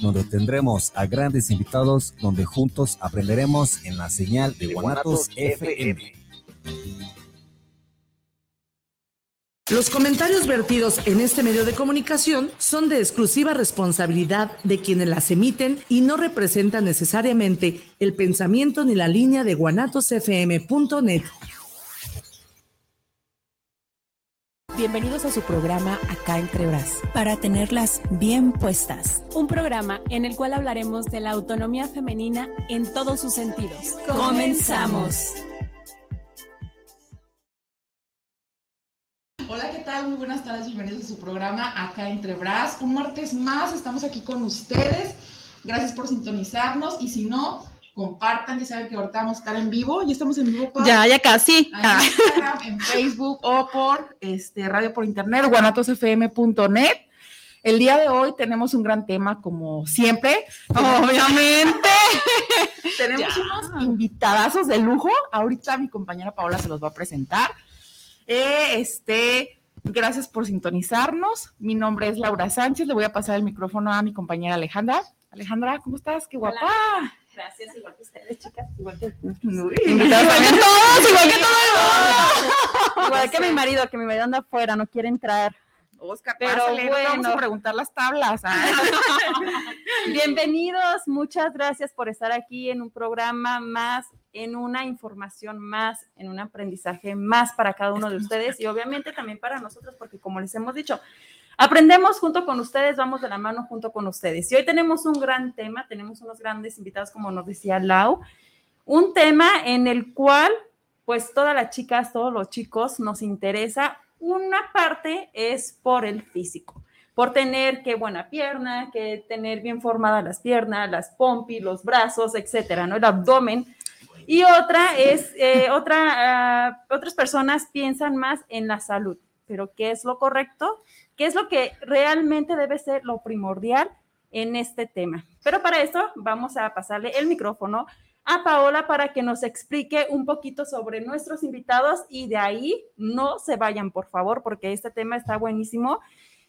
donde tendremos a grandes invitados, donde juntos aprenderemos en la señal de Guanatos FM. Los comentarios vertidos en este medio de comunicación son de exclusiva responsabilidad de quienes las emiten y no representan necesariamente el pensamiento ni la línea de guanatosfm.net. Bienvenidos a su programa Acá entre Bras. Para tenerlas bien puestas. Un programa en el cual hablaremos de la autonomía femenina en todos sus sentidos. Comenzamos. Hola, ¿qué tal? Muy buenas tardes, bienvenidos a su programa Acá entre Bras. Un martes más, estamos aquí con ustedes. Gracias por sintonizarnos y si no, compartan, ya saben que ahorita vamos a estar en vivo, ya estamos en vivo. Ya, ya casi. En Instagram, en Facebook o por este, radio por internet, guanatosfm.net. El día de hoy tenemos un gran tema, como siempre. Obviamente. tenemos unos invitadazos de lujo. Ahorita mi compañera Paola se los va a presentar. Eh, este, gracias por sintonizarnos. Mi nombre es Laura Sánchez. Le voy a pasar el micrófono a mi compañera Alejandra. Alejandra, ¿cómo estás? Qué guapa. Gracias, igual que ustedes, chicas. Igual que, Uy, igual que todos, igual que todos. igual que mi marido, que mi marido anda afuera, no quiere entrar. Oscar, Pero pásale, no te vamos a bueno. preguntar las tablas. ¿ah? Bienvenidos, muchas gracias por estar aquí en un programa más, en una información más, en un aprendizaje más para cada uno de ustedes y obviamente también para nosotros, porque como les hemos dicho, aprendemos junto con ustedes, vamos de la mano junto con ustedes. Y hoy tenemos un gran tema, tenemos unos grandes invitados, como nos decía Lau, un tema en el cual, pues todas las chicas, todos los chicos nos interesa. Una parte es por el físico por tener qué buena pierna, que tener bien formadas las piernas, las pompis, los brazos, etcétera, ¿no? El abdomen. Y otra es, eh, otra, ah, otras personas piensan más en la salud, pero ¿qué es lo correcto? ¿Qué es lo que realmente debe ser lo primordial en este tema? Pero para eso vamos a pasarle el micrófono a Paola para que nos explique un poquito sobre nuestros invitados y de ahí no se vayan, por favor, porque este tema está buenísimo.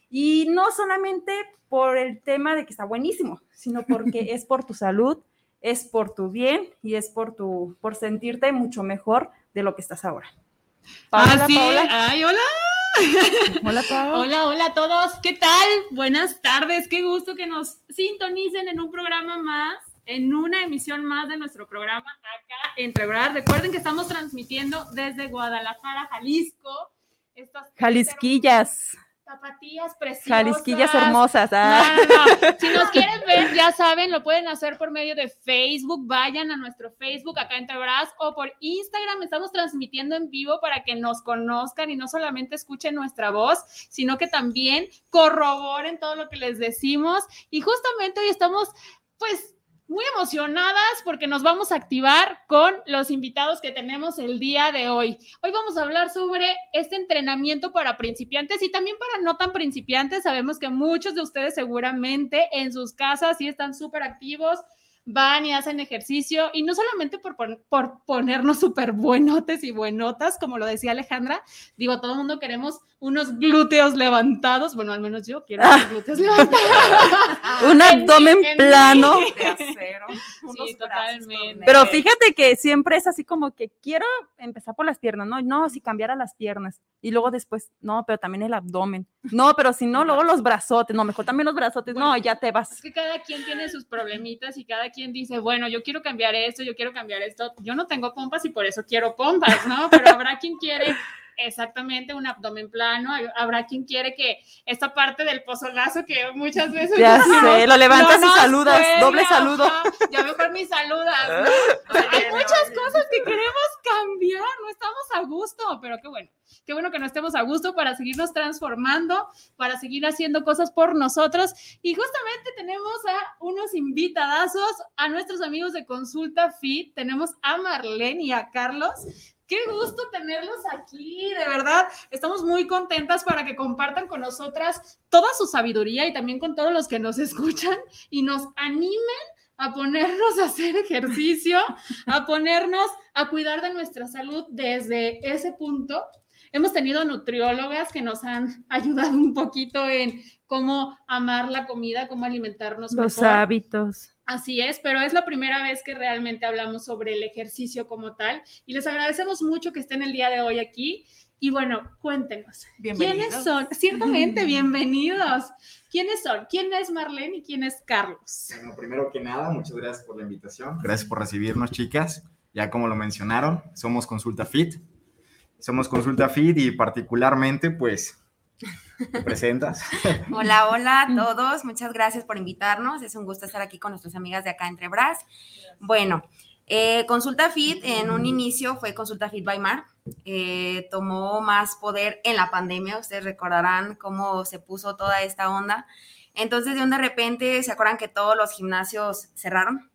Y no solamente por el tema de que está buenísimo, sino porque es por tu salud, es por tu bien y es por tu por sentirte mucho mejor de lo que estás ahora. Paola, Paola. ay, hola. Hola, Paola. Hola, hola a todos. ¿Qué tal? Buenas tardes. Qué gusto que nos sintonicen en un programa más, en una emisión más de nuestro programa acá entre Bras. Recuerden que estamos transmitiendo desde Guadalajara, Jalisco. Estas Jalisquillas, Zapatillas preciosas. Jalisquillas hermosas. ah. No, no, no. Si nos quieren ver, ya saben, lo pueden hacer por medio de Facebook. Vayan a nuestro Facebook acá en Tebras o por Instagram. Estamos transmitiendo en vivo para que nos conozcan y no solamente escuchen nuestra voz, sino que también corroboren todo lo que les decimos. Y justamente hoy estamos, pues, muy emocionadas porque nos vamos a activar con los invitados que tenemos el día de hoy. Hoy vamos a hablar sobre este entrenamiento para principiantes y también para no tan principiantes. Sabemos que muchos de ustedes seguramente en sus casas sí están súper activos, van y hacen ejercicio y no solamente por, por ponernos súper buenotes y buenotas, como lo decía Alejandra, digo, todo el mundo queremos unos glúteos levantados, bueno, al menos yo quiero unos glúteos levantados. Un abdomen en plano. Acero, Sí, totalmente. Pero fíjate que siempre es así como que quiero empezar por las piernas, no, no, si cambiara las piernas y luego después, no, pero también el abdomen, no, pero si no, luego los brazotes, no, mejor también los brazotes, no, ya te Es vas. que cada quien tiene sus problemitas y cada quien dice, bueno, yo quiero cambiar esto, yo quiero cambiar esto. Yo no tengo pompas y por eso quiero pompas, ¿no? Pero habrá quien quiere exactamente un abdomen plano, habrá quien quiere que esta parte del pozolazo que muchas veces Ya decimos, sé, lo levantas no y saludas, doble saludo. ya mejor ni saludas, ¿no? O sea, hay muchas cosas que queremos cambiar, no estamos a gusto, pero qué bueno. Qué bueno que no estemos a gusto para seguirnos transformando, para seguir haciendo cosas por nosotros. Y justamente tenemos a unos invitadazos, a nuestros amigos de Consulta Fit. Tenemos a Marlene y a Carlos. Qué gusto tenerlos aquí, de verdad. Estamos muy contentas para que compartan con nosotras toda su sabiduría y también con todos los que nos escuchan y nos animen a ponernos a hacer ejercicio, a ponernos a cuidar de nuestra salud desde ese punto. Hemos tenido nutriólogas que nos han ayudado un poquito en cómo amar la comida, cómo alimentarnos. Los hábitos. Así es, pero es la primera vez que realmente hablamos sobre el ejercicio como tal y les agradecemos mucho que estén el día de hoy aquí. Y bueno, cuéntenos, ¿quiénes son? Ciertamente, bienvenidos. ¿Quiénes son? ¿Quién es Marlene y quién es Carlos? Bueno, primero que nada, muchas gracias por la invitación. Gracias por recibirnos, chicas. Ya como lo mencionaron, somos Consulta Fit. Somos Consulta Fit y particularmente, pues, ¿Te presentas? Hola, hola a todos. Muchas gracias por invitarnos. Es un gusto estar aquí con nuestras amigas de acá entre Bras. Bueno, eh, Consulta Fit en un inicio fue Consulta Fit by Mar. Eh, tomó más poder en la pandemia. Ustedes recordarán cómo se puso toda esta onda. Entonces, de un de repente, ¿se acuerdan que todos los gimnasios cerraron?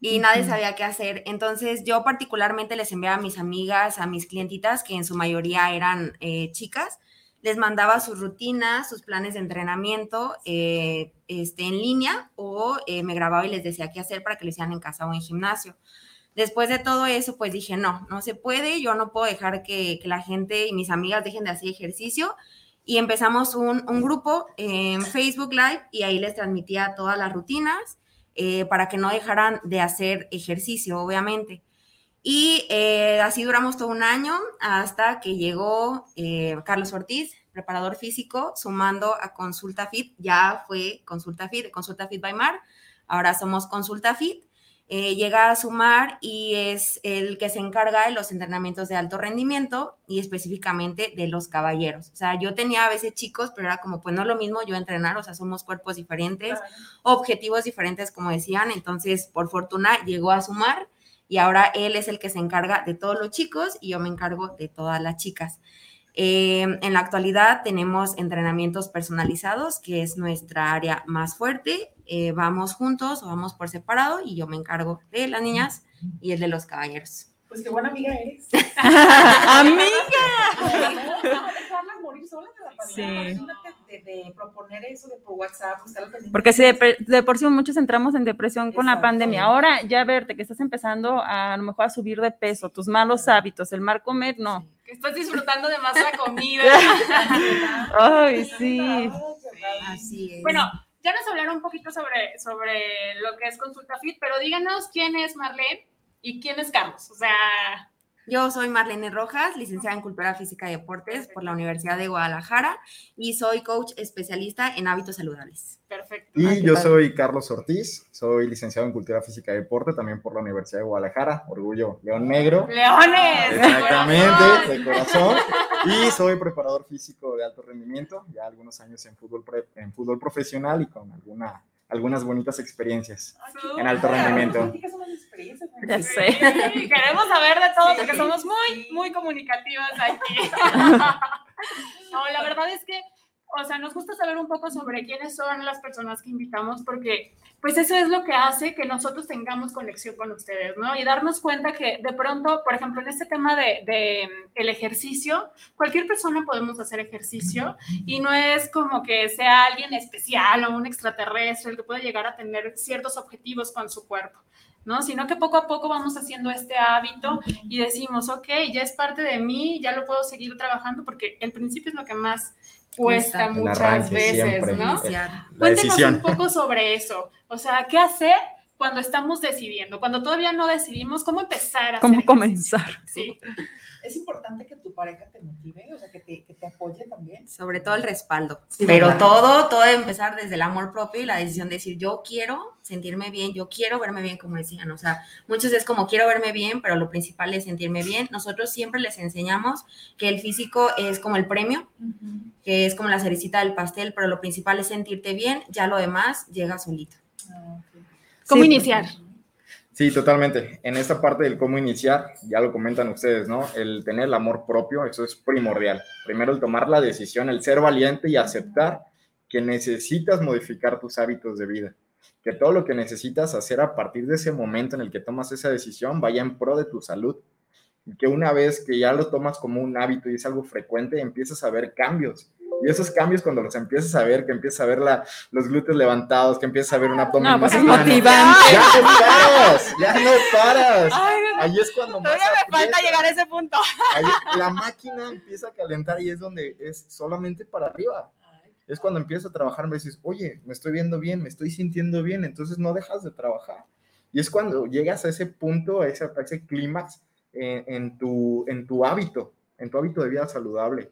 Y nadie sabía qué hacer. Entonces, yo particularmente les enviaba a mis amigas, a mis clientitas, que en su mayoría eran eh, chicas, les mandaba sus rutinas, sus planes de entrenamiento eh, este, en línea o eh, me grababa y les decía qué hacer para que lo hicieran en casa o en gimnasio. Después de todo eso, pues dije, no, no se puede, yo no puedo dejar que, la gente y mis amigas dejen de hacer ejercicio. Y empezamos un, grupo en Facebook Live y ahí les transmitía todas las rutinas eh, para que no dejaran de hacer ejercicio, obviamente. Y eh, así duramos todo un año hasta que llegó eh, Carlos Ortiz, preparador físico, sumando a Consulta Fit. Ya fue Consulta Fit, Consulta Fit by Mar. Ahora somos Consulta Fit. Eh, llega a sumar y es el que se encarga de los entrenamientos de alto rendimiento y específicamente de los caballeros. O sea, yo tenía a veces chicos, pero era como, pues no es lo mismo yo entrenar, o sea, somos cuerpos diferentes, objetivos diferentes, como decían. Entonces, por fortuna, llegó a sumar y ahora él es el que se encarga de todos los chicos y yo me encargo de todas las chicas. Em, en la actualidad tenemos entrenamientos personalizados, que es nuestra área más fuerte. Eh, vamos juntos o vamos por separado y yo me encargo de las niñas y el de los caballeros. Pues qué buena amiga eres. ¡Amiga! Solas de la Sí. De, proponer eso de por WhatsApp, Porque si de, por sí muchos entramos en depresión con la pandemia. Ahora ya verte que estás empezando a, a lo mejor a subir de peso, tus malos hábitos, el mal comer, no. Que estás disfrutando de más la comida. Ay, sí. Así es. Bueno, ya nos hablaron un poquito sobre, sobre lo que es Consulta Fit, pero díganos quién es Marlene ¿Y quién es Carlos? O sea... Yo soy Marlene Rojas, licenciada en Cultura Física y Deportes por la Universidad de Guadalajara y soy coach especialista en hábitos saludables. Perfecto. Y yo soy Carlos Ortiz, soy licenciado en Cultura Física y Deporte también por la Universidad de Guadalajara, Orgullo León Negro. ¡Leones! Exactamente, de corazón. Y soy preparador físico de alto rendimiento, ya algunos años en fútbol, en fútbol profesional y con alguna algunas bonitas experiencias en alto rendimiento. Ya sé. queremos saber de todo porque somos muy, muy comunicativas aquí. no, la verdad es que o sea, nos gusta saber un poco sobre quiénes son las personas que invitamos, porque pues eso es lo que hace que nosotros tengamos conexión con ustedes, ¿no? Y darnos cuenta que de pronto, por ejemplo, en este tema de, de el ejercicio, cualquier persona podemos hacer ejercicio y no es como que sea alguien especial o un extraterrestre el que puede llegar a tener ciertos objetivos con su cuerpo. ¿no? Sino que poco a poco vamos haciendo este hábito y decimos, ok, ya es parte de mí, ya lo puedo seguir trabajando porque el principio es lo que más cuesta muchas veces, ¿no? Cuéntenos un poco sobre eso. O sea, ¿qué hacer cuando estamos decidiendo? Cuando todavía no decidimos, ¿cómo empezar a ¿Cómo comenzar? Sí. Es importante que tu pareja te motive, o sea, que te, que te apoye también. Sobre todo el respaldo. Pero todo, todo debe empezar desde el amor propio y la decisión de decir, yo quiero sentirme bien, yo quiero verme bien, como decían. O sea, muchos es como quiero verme bien, pero lo principal es sentirme bien. Nosotros siempre les enseñamos que el físico es como el premio, que es como la cerecita del pastel, pero lo principal es sentirte bien, ya lo demás llega solito. Ah, ¿Cómo iniciar? Sí, totalmente. En esta parte del cómo iniciar, ya lo comentan ustedes, ¿no? El tener el amor propio, eso es primordial. Primero el tomar la decisión, el ser valiente y aceptar que necesitas modificar tus hábitos de vida. Que todo lo que necesitas hacer a partir de ese momento en el que tomas esa decisión vaya en pro de tu salud. Y que una vez que ya lo tomas como un hábito y es algo frecuente, empiezas a ver cambios y esos cambios cuando los empiezas a ver, que empiezas a ver la, los glúteos levantados, que empiezas a ver un abdomen no, pues es motivante. Ya no paras, ya no paras. Ay, ahí es cuando más me falta llegar a ese punto. la máquina empieza a calentar y es donde es solamente para arriba. Es cuando empiezas a trabajar, me dices, oye, me estoy viendo bien, me estoy sintiendo bien, entonces no dejas de trabajar. Y es cuando llegas a ese punto, a ese, a ese clímax en, en, tu, en tu hábito, en tu hábito de vida saludable.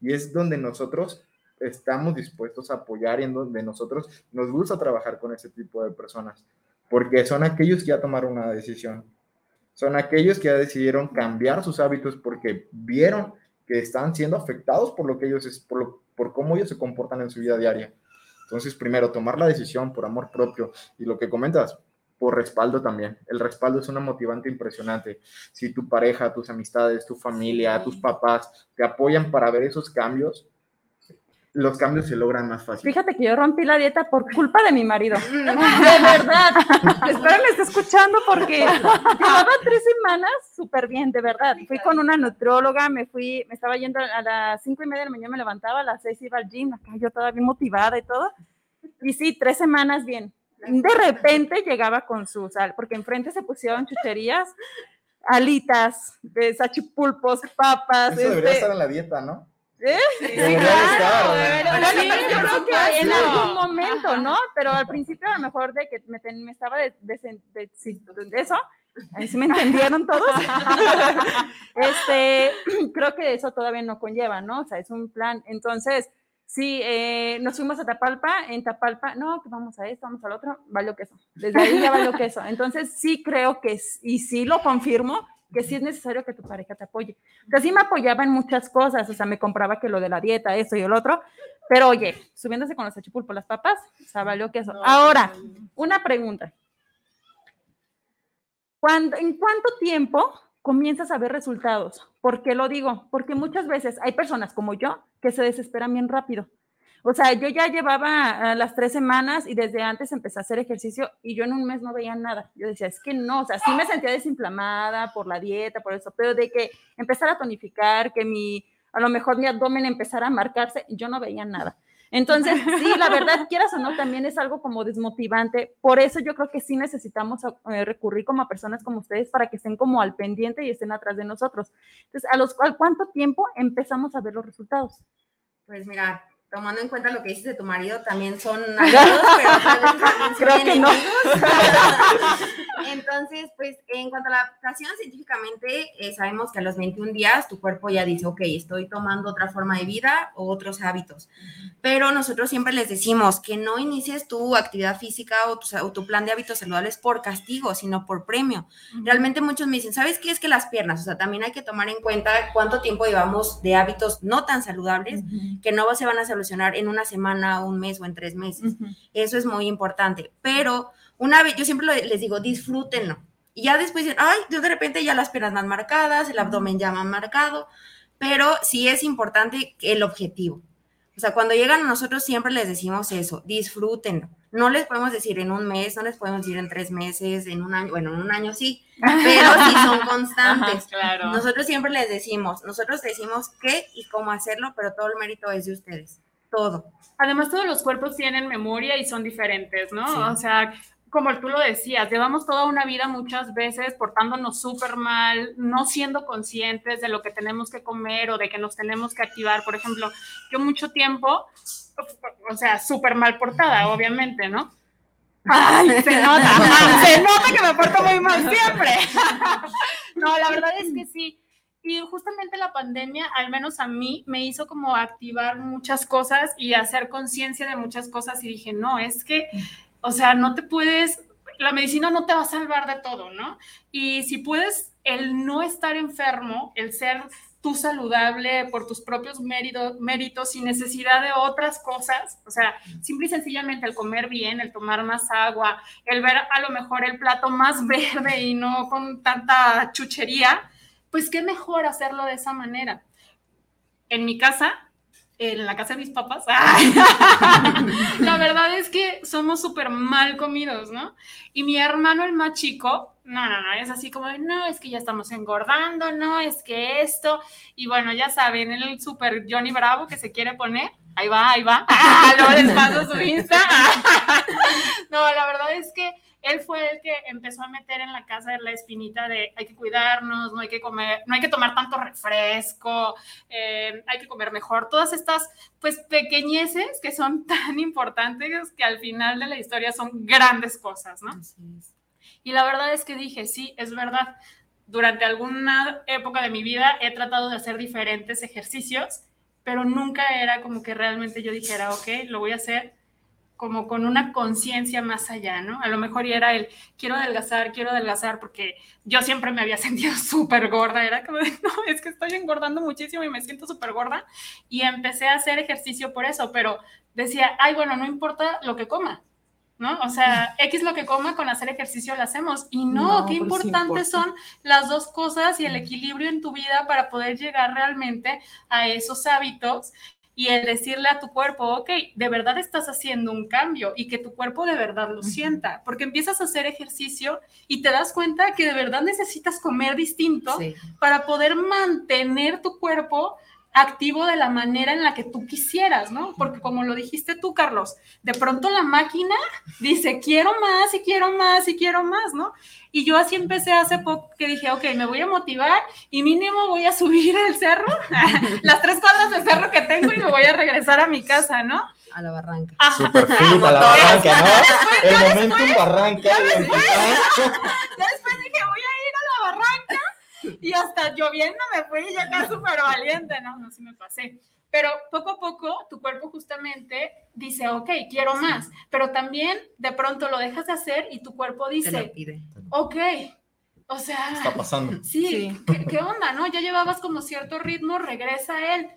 Y es donde nosotros estamos dispuestos a apoyar y en donde nosotros nos gusta trabajar con ese tipo de personas, porque son aquellos que ya tomaron una decisión, son aquellos que ya decidieron cambiar sus hábitos porque vieron que están siendo afectados por lo que ellos, por, por cómo ellos se comportan en su vida diaria. Entonces, primero, tomar la decisión por amor propio y lo que comentas, por respaldo también. El respaldo es una motivante impresionante. Si tu pareja, tus amistades, tu familia, tus papás te apoyan para ver esos cambios, los cambios se logran más fácil. Fíjate que yo rompí la dieta por culpa de mi marido. de verdad. Espero me esté escuchando porque llevaba tres semanas súper bien, de verdad. Fui con una nutróloga, me fui, me estaba yendo a las cinco y media de la mañana, me levantaba, a las seis iba al gym, acá yo todavía bien motivada y todo. Y sí, tres semanas bien. De repente llegaba con su sal, porque enfrente se pusieron chucherías, alitas, sachipulpos, papas. Eso debería este estar en la dieta, ¿no? ¿Eh? Sí, claro, yo creo que en algún momento, ¿no? Pero al principio a lo mejor de que me, me estaba de, de, de, eso, ahí sí me entendieron todos. este, creo que eso todavía no conlleva, ¿no? O sea, es un plan. Entonces, sí, eh, nos fuimos a Tapalpa, en Tapalpa, no, que vamos a esto, vamos al otro, valió queso. Desde ahí ya valió queso. Entonces, sí creo que, y sí lo confirmo, que sí es necesario que tu pareja te apoye. Que sí me apoyaba en muchas cosas, o sea, me compraba que lo de la dieta, eso y el otro, pero oye, subiéndose con los achipulpos las papas, o sea, valió que eso. Ahora, una pregunta. ¿Cuándo, ¿En cuánto tiempo comienzas a ver resultados? ¿Por qué lo digo? Porque muchas veces hay personas como yo que se desesperan bien rápido. O sea, yo ya llevaba las tres semanas y desde antes empecé a hacer ejercicio y yo en un mes no veía nada. Yo decía, es que no, o sea, sí me sentía desinflamada por la dieta, por eso, pero de que empezara a tonificar, que mi, a lo mejor mi abdomen empezara a marcarse, yo no veía nada. Entonces, sí, la verdad, quieras o no, también es algo como desmotivante. Por eso yo creo que sí necesitamos eh, recurrir como a personas como ustedes para que estén como al pendiente y estén atrás de nosotros. Entonces, ¿a los, ¿al cuánto tiempo empezamos a ver los resultados? Pues mira, tomando en cuenta lo que dices de tu marido, también son aliados, pero también Creo que no. Entonces, pues en cuanto a la adaptación, científicamente eh, sabemos que a los 21 días tu cuerpo ya dice, ok, estoy tomando otra forma de vida o otros hábitos. Pero nosotros siempre les decimos que no inicies tu actividad física o tu, plan de hábitos saludables por castigo, sino por premio. Realmente muchos me dicen, ¿sabes qué es que las piernas? O sea, también hay que tomar en cuenta cuánto tiempo llevamos de hábitos no tan saludables que no se van a solucionar en una semana, un mes o en tres meses. Eso es muy importante. Pero una vez, yo siempre les digo, disfrútenlo. Y ya después dicen, ay, yo de repente ya las piernas más marcadas, el abdomen ya más marcado, pero sí es importante el objetivo. O sea, cuando llegan a nosotros siempre les decimos eso, disfrútenlo. No les podemos decir en un mes, no les podemos decir en tres meses, en un año, bueno, en un año sí, pero sí son constantes. claro. Nosotros siempre les decimos, nosotros decimos qué y cómo hacerlo, pero todo el mérito es de ustedes, todo. Además, todos los cuerpos tienen memoria y son diferentes, ¿no? O sea, como tú lo decías, llevamos toda una vida muchas veces portándonos súper mal, no siendo conscientes de lo que tenemos que comer o de que nos tenemos que activar. Por ejemplo, yo mucho tiempo, o sea, súper mal portada, obviamente, ¿no? Ay, se nota, se nota que me porto muy mal siempre. no, la verdad es que sí. Y justamente la pandemia, al menos a mí, me hizo como activar muchas cosas y hacer conciencia de muchas cosas y dije, no, es que o sea, no te puedes, la medicina no te va a salvar de todo, ¿no? Y si puedes, el no estar enfermo, el ser tú saludable por tus propios méritos, méritos sin necesidad de otras cosas, o sea, simple y sencillamente el comer bien, el tomar más agua, el ver a lo mejor el plato más verde y no con tanta chuchería, pues qué mejor hacerlo de esa manera. En mi casa, en la casa de mis papás. la verdad es que somos súper mal comidos, ¿no? Y mi hermano, el más chico, no, no, no, es así como, no, es que ya estamos engordando, no, es que esto, y bueno, ya saben, el súper Johnny Bravo que se quiere poner, ahí va, ahí va, luego les paso su Insta. no, la verdad es que él fue el que empezó a meter en la casa la espinita de hay que cuidarnos, no hay que comer, no hay que tomar tanto refresco, eh, hay que comer mejor, todas estas pues pequeñeces que son tan importantes que al final de la historia son grandes cosas, ¿no? Y la verdad es que dije, sí, es verdad, durante alguna época de mi vida he tratado de hacer diferentes ejercicios, pero nunca era como que realmente yo dijera, ok, lo voy a hacer como con una conciencia más allá, ¿no? A lo mejor ya era el, quiero adelgazar, quiero adelgazar, porque yo siempre me había sentido súper gorda, era como, no, es que estoy engordando muchísimo y me siento súper gorda, y empecé a hacer ejercicio por eso, pero decía, ay, bueno, no importa lo que coma, ¿no? O sea, X lo que coma, con hacer ejercicio lo hacemos, y no, qué importantes son las dos cosas y el equilibrio en tu vida para poder llegar realmente a esos hábitos y el decirle a tu cuerpo, ok, de verdad estás haciendo un cambio y que tu cuerpo de verdad lo sienta, porque empiezas a hacer ejercicio y te das cuenta que de verdad necesitas comer distinto para poder mantener tu cuerpo activo de la manera en la que tú quisieras, ¿no? Porque como lo dijiste tú, Carlos, de pronto la máquina dice, quiero más y quiero más y quiero más, ¿no? Y yo así empecé hace poco que dije, ok, me voy a motivar y mínimo voy a subir el cerro, las tres cuadras de cerro que tengo y me voy a regresar a mi casa, ¿no? A la barranca. Super fit a la barranca, ¿no? El momento barranca. Después dije, voy a ir a la barranca y hasta lloviendo me fui y acá súper valiente, no, no, sí me pasé. Pero poco a poco tu cuerpo justamente dice, ok, quiero más, pero también de pronto lo dejas de hacer y tu cuerpo dice, ok, o sea, está pasando. Sí, ¿qué, onda, no? Ya llevabas como cierto ritmo, regresa a él,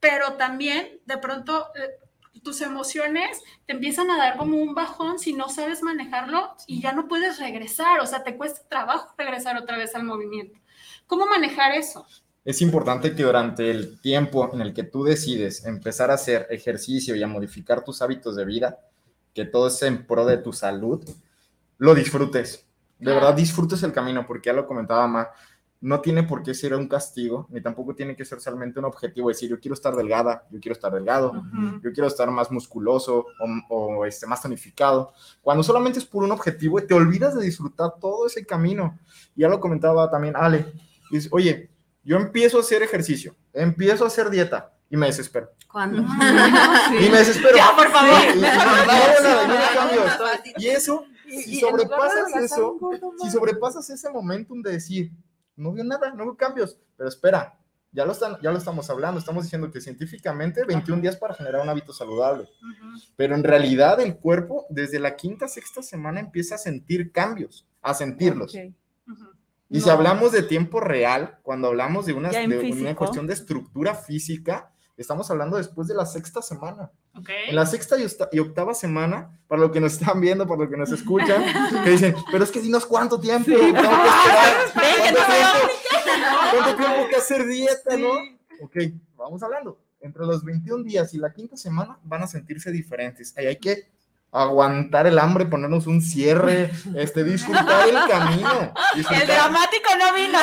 pero también de pronto eh, tus emociones te empiezan a dar como un bajón si no sabes manejarlo y ya no puedes regresar, o sea, te cuesta trabajo regresar otra vez al movimiento. ¿Cómo manejar eso? Es importante que durante el tiempo en el que tú decides empezar a hacer ejercicio y a modificar tus hábitos de vida, que todo es en pro de tu salud, lo disfrutes. De verdad, disfrutes el camino, porque ya lo comentaba Mar, no tiene por qué ser un castigo, ni tampoco tiene que ser solamente un objetivo, decir, yo quiero estar delgada, yo quiero estar delgado, yo quiero estar más musculoso o, o, este, más tonificado. Cuando solamente es por un objetivo, te olvidas de disfrutar todo ese camino. Ya lo comentaba también Ale, dice, oye, yo empiezo a hacer ejercicio, empiezo a hacer dieta y me desespero. ¿Cuándo? Y me desespero. Ya, por favor. Y, y, y, y eso, si sobrepasas eso, si sobrepasas ese momentum de decir, no veo nada, no veo cambios, pero espera, ya lo, están, ya lo estamos hablando, estamos diciendo que científicamente 21 días para generar un hábito saludable, pero en realidad el cuerpo desde la quinta, sexta semana empieza a sentir cambios, a sentirlos. Okay. Y no. si hablamos de tiempo real, cuando hablamos de una, de una cuestión de estructura física, estamos hablando después de la sexta semana. Okay. En la sexta y octava semana, para lo que nos están viendo, para lo que nos escuchan, que dicen, pero es que dinos cuánto tiempo, sí. tengo que esperar, ¿cuánto, tiempo, ¿cuánto tiempo que hacer dieta, no? Ok, vamos hablando. Entre los 21 días y la quinta semana van a sentirse diferentes. Ahí hay que aguantar el hambre, ponernos un cierre, este, disfrutar el camino. Disfrutar. El dramático no vino.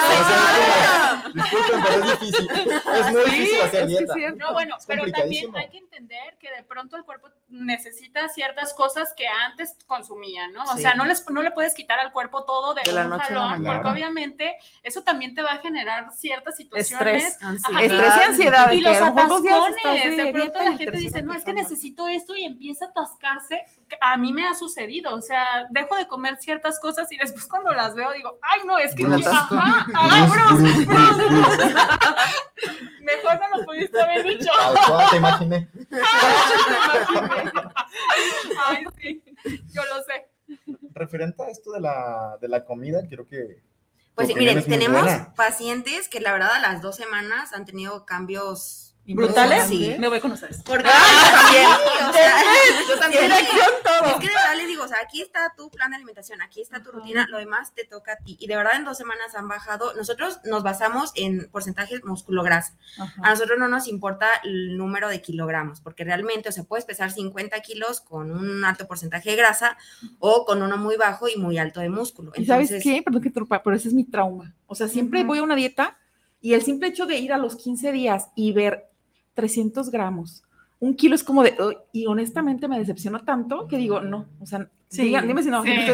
Disculpen, pero es difícil. Es muy sí, difícil hacer dieta. No, bueno, pero también hay que entender que de pronto el cuerpo necesita ciertas cosas que antes consumía, ¿no? O sí. sea, no, les, no le puedes quitar al cuerpo todo de, de la un noche jalón, claro. porque obviamente eso también te va a generar ciertas situaciones. Estrés, ansiedad. Estrés y ansiedad. Y los atascones. De pronto la gente dice, no, es que necesito esto y empieza a atascarse a mí me ha sucedido, o sea, dejo de comer ciertas cosas y después cuando las veo digo, ay, no, es que Bruce. ajá, ay, Bruce, Bruce. Mejor no lo pudiste haber dicho. Ay, te imaginé. Ay, sí, yo lo sé. Referente a esto de la, de la comida, quiero que... Pues sí, miren, tenemos buena. pacientes que la verdad a las dos semanas han tenido cambios brutales, sí. me voy con ustedes. Porque ah, también, o sea, yo también. Dirección todo. Es que de verdad les digo, o sea, aquí está tu plan de alimentación, aquí está tu rutina, lo demás te toca a ti. Y de verdad en dos semanas han bajado. Nosotros nos basamos en porcentajes músculo-grasa. A nosotros no nos importa el número de kilogramos, porque realmente, o sea, puedes pesar 50 kilos con un alto porcentaje de grasa o con uno muy bajo y muy alto de músculo. ¿Y Entonces, sabes qué? Perdón que trupa, pero ese es mi trauma. O sea, siempre uh -huh. voy a una dieta y el simple hecho de ir a los 15 días y ver 300 gramos. Un kilo es como de, y honestamente me decepcionó tanto que digo, no, o sea, Sí, dime si no. Sí, Ay,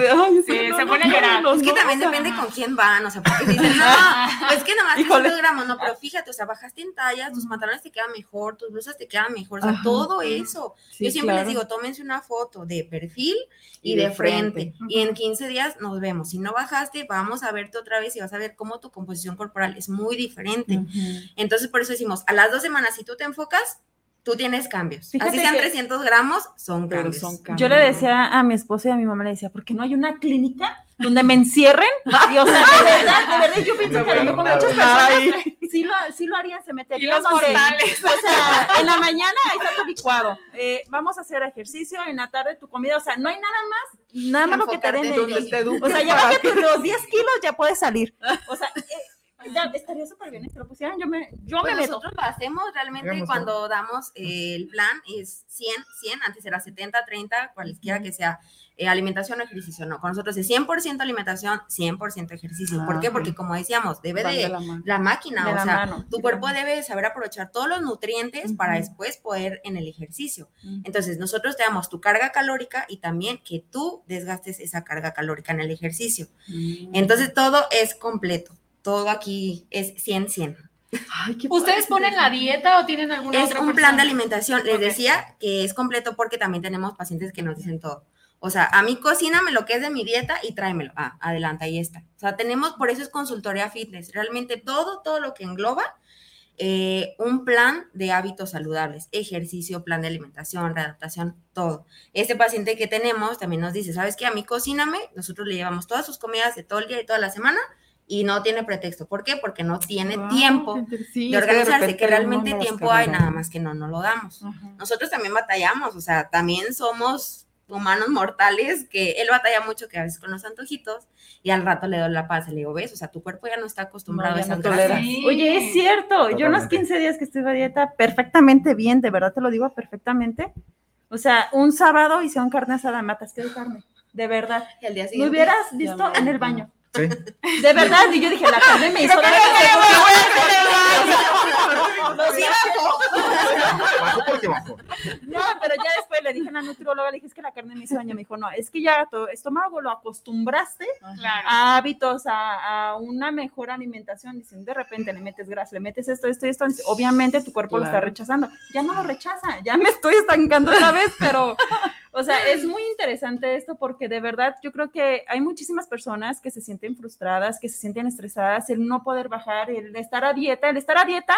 sí, no, se no, pone a llorar. no, Es que no, también depende con quién van, o sea, porque dicen, no, pues que nomás Híjole. 300 gramos, no, pero fíjate, o sea, bajaste en tallas, tus pantalones te quedan mejor, tus blusas te quedan mejor, o sea, Ajá. todo eso. Sí, Yo siempre claro. les digo, tómense una foto de perfil y, Y de, de frente, frente. y en 15 días nos vemos. Si no bajaste, vamos a verte otra vez y vas a ver cómo tu composición corporal es muy diferente. Entonces, por eso decimos, a las dos semanas, si tú te enfocas, tú tienes cambios. Fíjate Así sean que- 300 gramos, son cambios. son cambios. Yo le decía a mi esposo y a mi mamá, le decía, ¿por qué no hay una clínica donde me encierren? Y, o sea, de verdad, de verdad, yo pienso que lo mejor muchas personas sí lo, sí lo harían, se Y meterían los donde- mortales. O sea, en la mañana ahí está tu licuado. Eh, vamos a hacer ejercicio, en la tarde tu comida. O sea, no hay nada más, nada más lo que te den Donde te eduquen O sea, ya que- los 10 kilos, ya puedes salir. O sea, eh, ya estaría súper bien. Si lo pusieran, yo me, yo Pues me meto. nosotros lo hacemos realmente cuando damos eh, el plan es 100, 100, antes era 70, 30, cualquiera que sea eh, alimentación o ejercicio, no, con nosotros es 100% alimentación, 100% ejercicio. ¿Por Ah, qué? Porque como decíamos, debe Van de de la máquina, De o la sea, mano. tu cuerpo debe saber aprovechar todos los nutrientes para después poder en el ejercicio. Entonces, nosotros te damos tu carga calórica y también que tú desgastes esa carga calórica en el ejercicio. Entonces, todo es completo. Todo aquí es 100, 100. Ay, qué ¿Ustedes padre. ponen la dieta o tienen alguna Es otra un plan de alimentación. Les decía que es completo porque también tenemos pacientes que nos dicen todo. O sea, a mí cocíname lo que es de mi dieta y tráemelo. Ah, adelante, ahí está. O sea, tenemos, por eso es consultoría fitness. Realmente todo, todo lo que engloba eh, un plan de hábitos saludables, ejercicio, plan de alimentación, readaptación, todo. Este paciente que tenemos también nos dice, ¿sabes qué? A mí cocíname, nosotros le llevamos todas sus comidas de todo el día y toda la semana y no tiene pretexto. ¿Por qué? Porque no tiene Wow, tiempo sí, de organizarse, que realmente no tiempo hay, nada más que no, no lo damos. Nosotros también batallamos, o sea, también somos humanos mortales, que él batalla mucho que a veces con los antojitos y al rato le doy la paz, le digo, ves, o sea, tu cuerpo ya no está acostumbrado No, a esas no tolera. grasas. Sí. Oye, es cierto. Yo unos Totalmente. 15 días que estuve a dieta perfectamente bien, de verdad te lo digo perfectamente. O sea, un sábado hicieron carne asada, me atasqué de carne. De verdad. Y al día Me siguiente, hubieras visto en el baño. Sí. De verdad. Y yo dije, la carne me hizo daño. Sí, bajó. Bajó porque bajó. No, pero ya después le dije a la nutrióloga, le dije, es que la carne me hizo daño. Me dijo, no, es que ya tu estómago lo acostumbraste Claro. a hábitos, a, a una mejor alimentación. Dicen, de repente le metes grasa, le metes esto, esto y esto. Obviamente tu cuerpo lo está rechazando. Ya no lo rechaza, ya me estoy estancando otra vez, pero, o sea, es muy interesante esto porque de verdad yo creo que hay muchísimas personas que se sienten frustradas, que se sienten estresadas, el no poder bajar, el estar a dieta, el estar a dieta.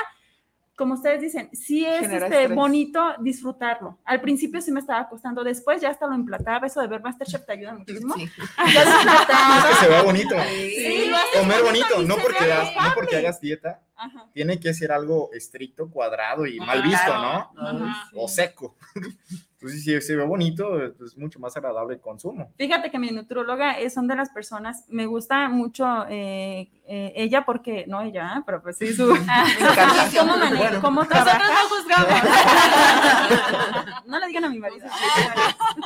Como ustedes dicen, sí es este, bonito disfrutarlo. Al principio sí me estaba costando, después ya hasta lo emplataba, eso de ver Masterchef te ayuda muchísimo. Sí. Ya lo emplataba. Es que se vea bonito. Sí, Comer bonito no porque, ve hagas, no porque hagas dieta, Ajá. tiene que ser algo estricto, cuadrado y mal visto, ¿no? Ajá. O seco. Entonces, si se ve bonito, es mucho más agradable el consumo. Fíjate que mi nutróloga es, son de las personas, me gusta mucho eh, eh, ella porque, no ella, ¿eh? pero pues sí, su, cómo, mane- Bueno. cómo Nosotros no juzgamos. No le digan a mi marido.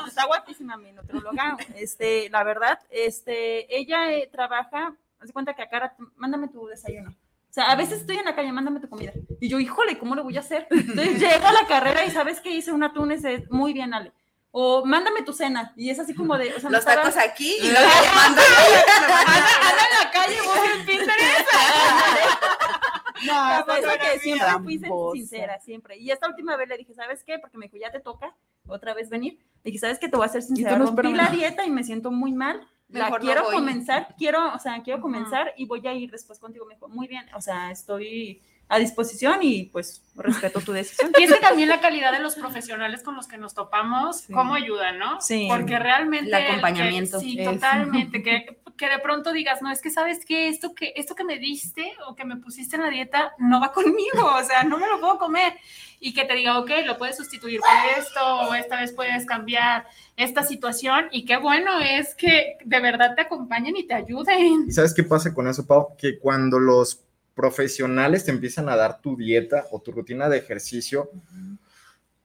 Está guapísima mi nutróloga. Este, la verdad, este, ella eh, trabaja, haz cuenta que a cara, mándame tu desayuno. O sea, a veces estoy en la calle, mándame tu comida. Y yo, híjole, ¿cómo le voy a hacer? Entonces llego a la carrera y ¿sabes qué? Hice un atún ese, muy bien, Ale. O mándame tu cena. Y es así como de, o sea, me Los estaba- tacos aquí y luego mando. anda en la calle, voy en Pinterest. No, cosa pero que siempre fui tramposa. sincera, siempre. Y esta última vez le dije, ¿sabes qué? Porque me dijo, ya te toca otra vez venir. Le dije, ¿sabes qué? Te voy a ser sincera. no, Rompí la dieta y me siento muy mal. La Mejor quiero comenzar, quiero, o sea, quiero comenzar y voy a ir después contigo. Me dijo, muy bien, o sea, estoy a disposición y pues respeto tu decisión. Y es que también la calidad de los profesionales con los que nos topamos, Sí. cómo ayudan, ¿no? Sí. Porque realmente. El acompañamiento. que- sí, totalmente. Que, que de pronto digas, no, es que sabes que esto, que esto que me diste o que me pusiste en la dieta no va conmigo, o sea, no me lo puedo comer. Y que te diga, ok, lo puedes sustituir por esto, o esta vez puedes cambiar esta situación. Y qué bueno es que de verdad te acompañen y te ayuden. ¿Y sabes qué pasa con eso, Pau? Que cuando los profesionales te empiezan a dar tu dieta o tu rutina de ejercicio,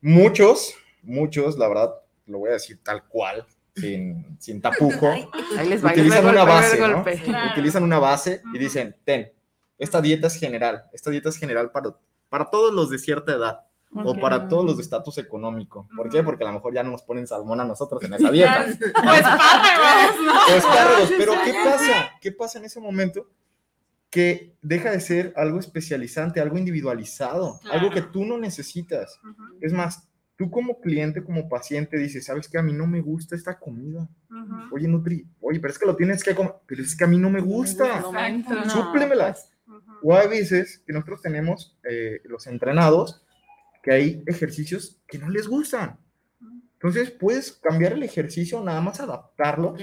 muchos, muchos, la verdad, lo voy a decir tal cual, sin, sin tapujo, Ahí les va. utilizan una golpe, base, ¿no? Claro. Utilizan una base y dicen, ten, esta dieta es general, esta dieta es general para, para todos los de cierta edad. o para todos los de estatus económico. ¿Por qué? Porque a lo mejor ya no nos ponen salmón a nosotros en esa dieta. pues espárragos, ¿no? Espárragos, pero ¿qué pasa? ¿Qué pasa en ese momento? Que deja de ser algo especializante, algo individualizado, algo que tú no necesitas. Es más, tú como cliente, como paciente, dices, ¿sabes qué? A mí no me gusta esta comida. Oye, Nutri, oye, pero es que lo tienes que comer, pero es que a mí no me gusta. Súplemela. O hay veces que nosotros tenemos eh, los entrenados que hay ejercicios que no les gustan. Entonces puedes cambiar el ejercicio, nada más adaptarlo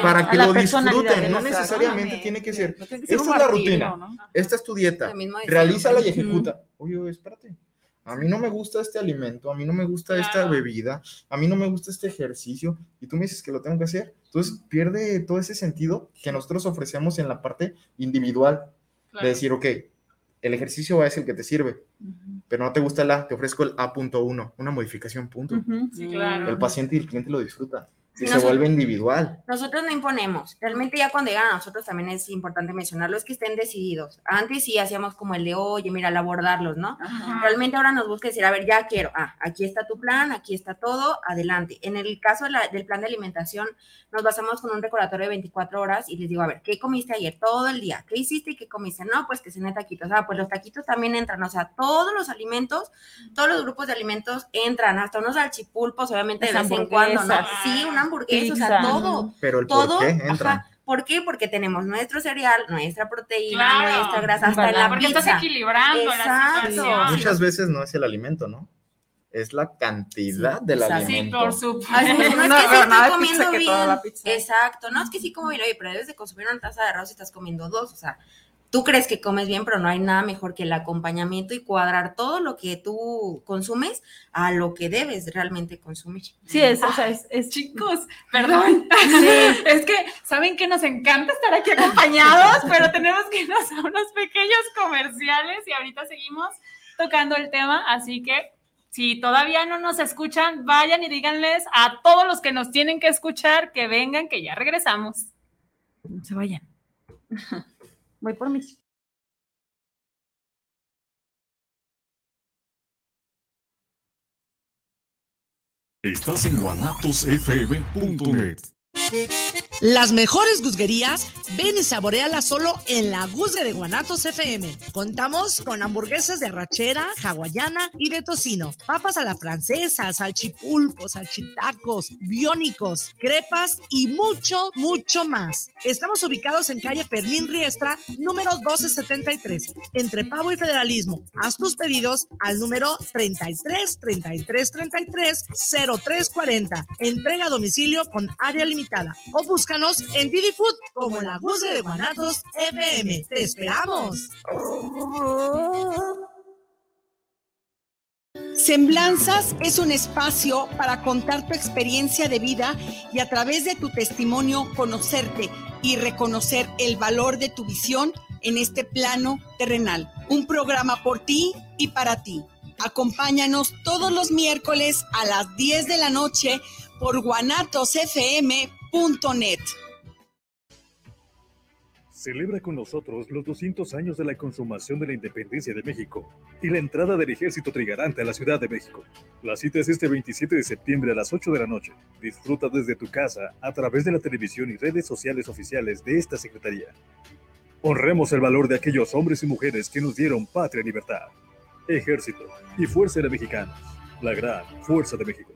para que lo disfruten. No necesariamente tiene que ser. Esta es la rutina, esta es tu dieta. Realízala y ejecuta. Oye, espérate. A mí no me gusta este alimento, a mí no me gusta esta bebida, a mí no me gusta este ejercicio y tú me dices que lo tengo que hacer. Entonces pierde todo ese sentido que nosotros ofrecemos en la parte individual de decir, ok, el ejercicio es el que te sirve, pero no te gusta el A, te ofrezco el A.1, una modificación punto. El paciente y el cliente lo disfrutan si se vuelve individual. Nosotros no imponemos. Realmente ya cuando llegan a nosotros también es importante mencionarlo, es que estén decididos. Antes sí hacíamos como el de, oye, mira, al abordarlos, ¿no? Realmente ahora nos busca decir, a ver, ya quiero, ah, aquí está tu plan, aquí está todo, adelante. En el caso del plan de alimentación, nos basamos con un recordatorio de 24 horas y les digo, a ver, ¿qué comiste ayer todo el día? ¿Qué hiciste y qué comiste? No, pues que cené taquitos. Ah, pues los taquitos también entran, o sea, todos los alimentos, todos los grupos de alimentos entran, hasta unos salchipulpos, obviamente de vez en cuando, ¿no? Sí, una hamburguesa, o sea, todo. Pero el todo, por qué entra. ¿Por qué? Porque tenemos nuestro cereal, nuestra proteína, nuestra grasa, hasta en la Porque pizza. estás equilibrando la situación. Muchas veces no es el alimento, ¿no? Es la cantidad del exacto. alimento. Sí, por supuesto. Ay, no, no, No, es que pero sí estoy comiendo bien. Exacto, no es que sí como bien, oye, pero debes de consumir una taza de arroz y estás comiendo dos, o sea, tú crees que comes bien, pero no hay nada mejor que el acompañamiento y cuadrar todo lo que tú consumes a lo que debes realmente consumir. Sí, es, o sea, es, es- Chicos, perdón. Es que saben que nos encanta estar aquí acompañados, pero tenemos que irnos a unos pequeños comerciales y ahorita seguimos tocando el tema, así que si todavía no nos escuchan, vayan y díganles a todos los que nos tienen que escuchar que vengan, que ya regresamos. No se vayan. Voy por mis. Estás en guanatosfm.net. Las mejores guzguerías, ven y saboreala solo en la Guzgue de Guanatos FM. Contamos con hamburguesas de arrachera, hawaiana y de tocino, papas a la francesa, salchipulpos, salchitacos, biónicos, crepas y mucho, mucho más. Estamos ubicados en calle Perlín Riestra, número 1273, entre Pavo y Federalismo. Haz tus pedidos al número 33 33 33 0340. Entrega a domicilio con área limitada o búscanos en Didi Food como la Guzgue de Guanatos FM. ¡Te esperamos! Semblanzas es un espacio para contar tu experiencia de vida y a través de tu testimonio conocerte y reconocer el valor de tu visión en este plano terrenal. Un programa por ti y para ti. Acompáñanos todos los miércoles a las 10 de la noche por guanatosfm.net. Celebra con nosotros los 200 años de la consumación de la independencia de México y la entrada del ejército trigarante a la Ciudad de México. La cita es este 27 de septiembre a las 8 de la noche. Disfruta desde tu casa a través de la televisión y redes sociales oficiales de esta Secretaría. Honremos el valor de aquellos hombres y mujeres que nos dieron patria y libertad. Ejército y Fuerza de Mexicanos. La gran Fuerza de México.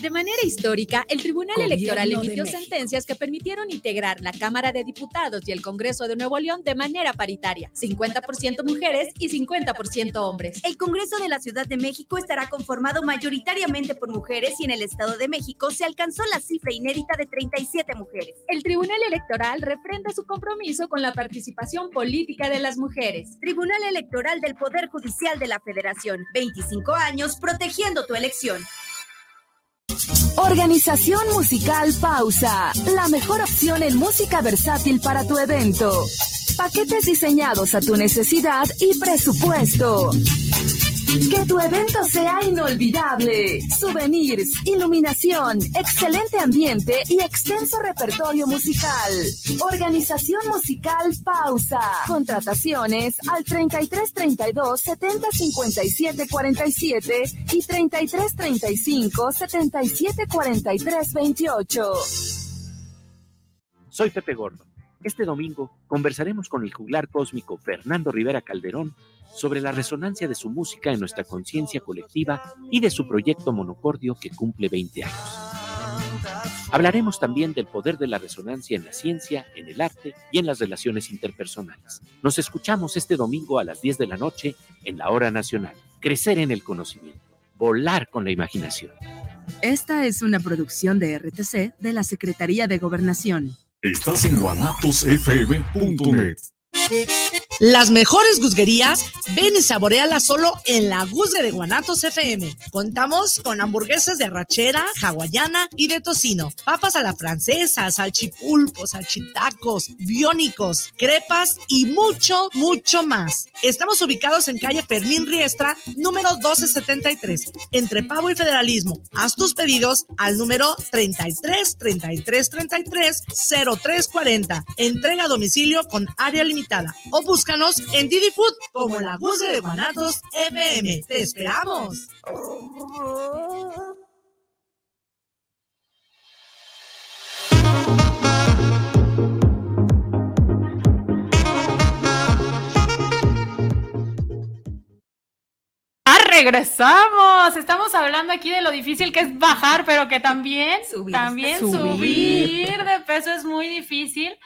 De manera histórica, el Tribunal Gobierno Electoral emitió sentencias que permitieron integrar la Cámara de Diputados y el Congreso de Nuevo León de manera paritaria, 50% mujeres y 50% hombres. El Congreso de la Ciudad de México estará conformado mayoritariamente por mujeres y en el Estado de México se alcanzó la cifra inédita de 37 mujeres. El Tribunal Electoral refrenda su compromiso con la participación política de las mujeres. Tribunal Electoral del Poder Judicial de la Federación, 25 años protegiendo tu elección. Organización Musical Pausa, la mejor opción en música versátil para tu evento. Paquetes diseñados a tu necesidad y presupuesto. Que tu evento sea inolvidable. Souvenirs, iluminación, excelente ambiente y extenso repertorio musical. Organización musical Pausa. Contrataciones al 33 32 70 57 47 y 33 35 77 43 28. Soy Pepe Gordo. Este domingo conversaremos con el juglar cósmico Fernando Rivera Calderón sobre la resonancia de su música en nuestra conciencia colectiva y de su proyecto Monocordio que cumple 20 años. Hablaremos también del poder de la resonancia en la ciencia, en el arte y en las relaciones interpersonales. Nos escuchamos este domingo a las 10 de la noche en la Hora Nacional. Crecer en el conocimiento, volar con la imaginación. Esta es una producción de RTC de la Secretaría de Gobernación. Estás en guanatosfm.net. Las mejores guzguerías, ven y saborealas solo en la Guzga de Guanatos FM. Contamos con hamburguesas de rachera, hawaiana y de tocino, papas a la francesa, salchipulpos, salchitacos, biónicos, crepas y mucho, mucho más. Estamos ubicados en calle Fermín Riestra, número 1273, entre Pavo y Federalismo. Haz tus pedidos al número 33 33 33 0340. Entrega a domicilio con área limitada o búscanos en Didi Food como la Guzga de Guanatos FM. ¡Te esperamos! Ah, regresamos. Estamos hablando aquí de lo difícil que es bajar, pero que también también Subir. subir de peso es muy difícil.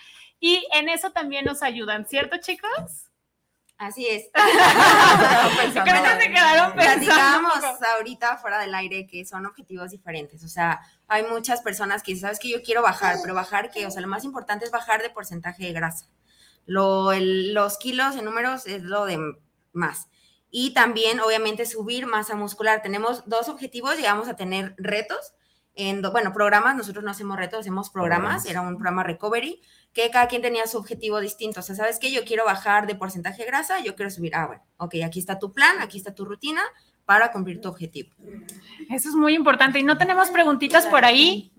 Y en eso también nos ayudan, ¿cierto, chicos? Así es. Creo que se quedaron pensando. Ahorita fuera del aire que son objetivos diferentes. O sea, hay muchas personas que dicen, sabes que yo quiero bajar, pero bajar que, o sea, lo más importante es bajar de porcentaje de grasa. Lo, el- los kilos en números es lo de más. Y también, obviamente, subir masa muscular. Tenemos dos objetivos, llegamos a tener retos. En, bueno, programas, nosotros no hacemos retos, hacemos programas, era un programa recovery, que cada quien tenía su objetivo distinto. O sea, ¿sabes qué? Yo quiero bajar de porcentaje de grasa, yo quiero subir, ah, bueno, ok, aquí está tu plan, aquí está tu rutina para cumplir tu objetivo. Eso es muy importante. Y no tenemos preguntitas por ahí.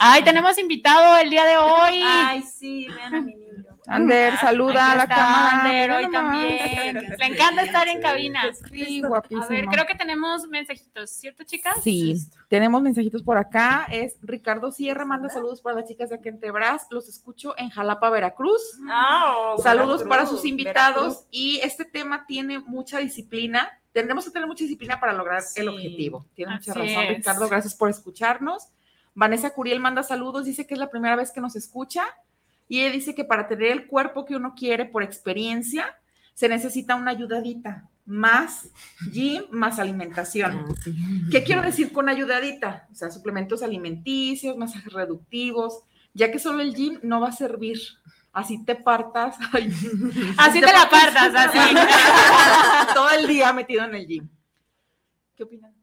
Ay, tenemos invitado el día de hoy. Ay, sí, vean a mi niño. Ander, saluda a la cámara. Ander, hoy también. Le encanta estar en cabina. Sí, A guapísimo. ver, creo que tenemos mensajitos, ¿cierto, chicas? Sí, tenemos mensajitos por acá. Es Ricardo Sierra, manda saludos para las chicas de aquí en Tebras. Los escucho en Jalapa, Veracruz. Ah, oh, saludos Veracruz, para sus invitados. Veracruz. Y este tema tiene mucha disciplina. Tendremos que tener mucha disciplina para lograr el objetivo. Tiene mucha razón, es. Ricardo. Gracias por escucharnos. Vanessa Curiel manda saludos, dice que es la primera vez que nos escucha. Y ella dice que para tener el cuerpo que uno quiere por experiencia, se necesita una ayudadita. Más gym, más alimentación. ¿Qué quiero decir con ayudadita? O sea, suplementos alimenticios, masajes reductivos, ya que solo el gym no va a servir. Así te partas. ay, Así te la partas, así. Todo el día metido en el gym. ¿Qué opinan?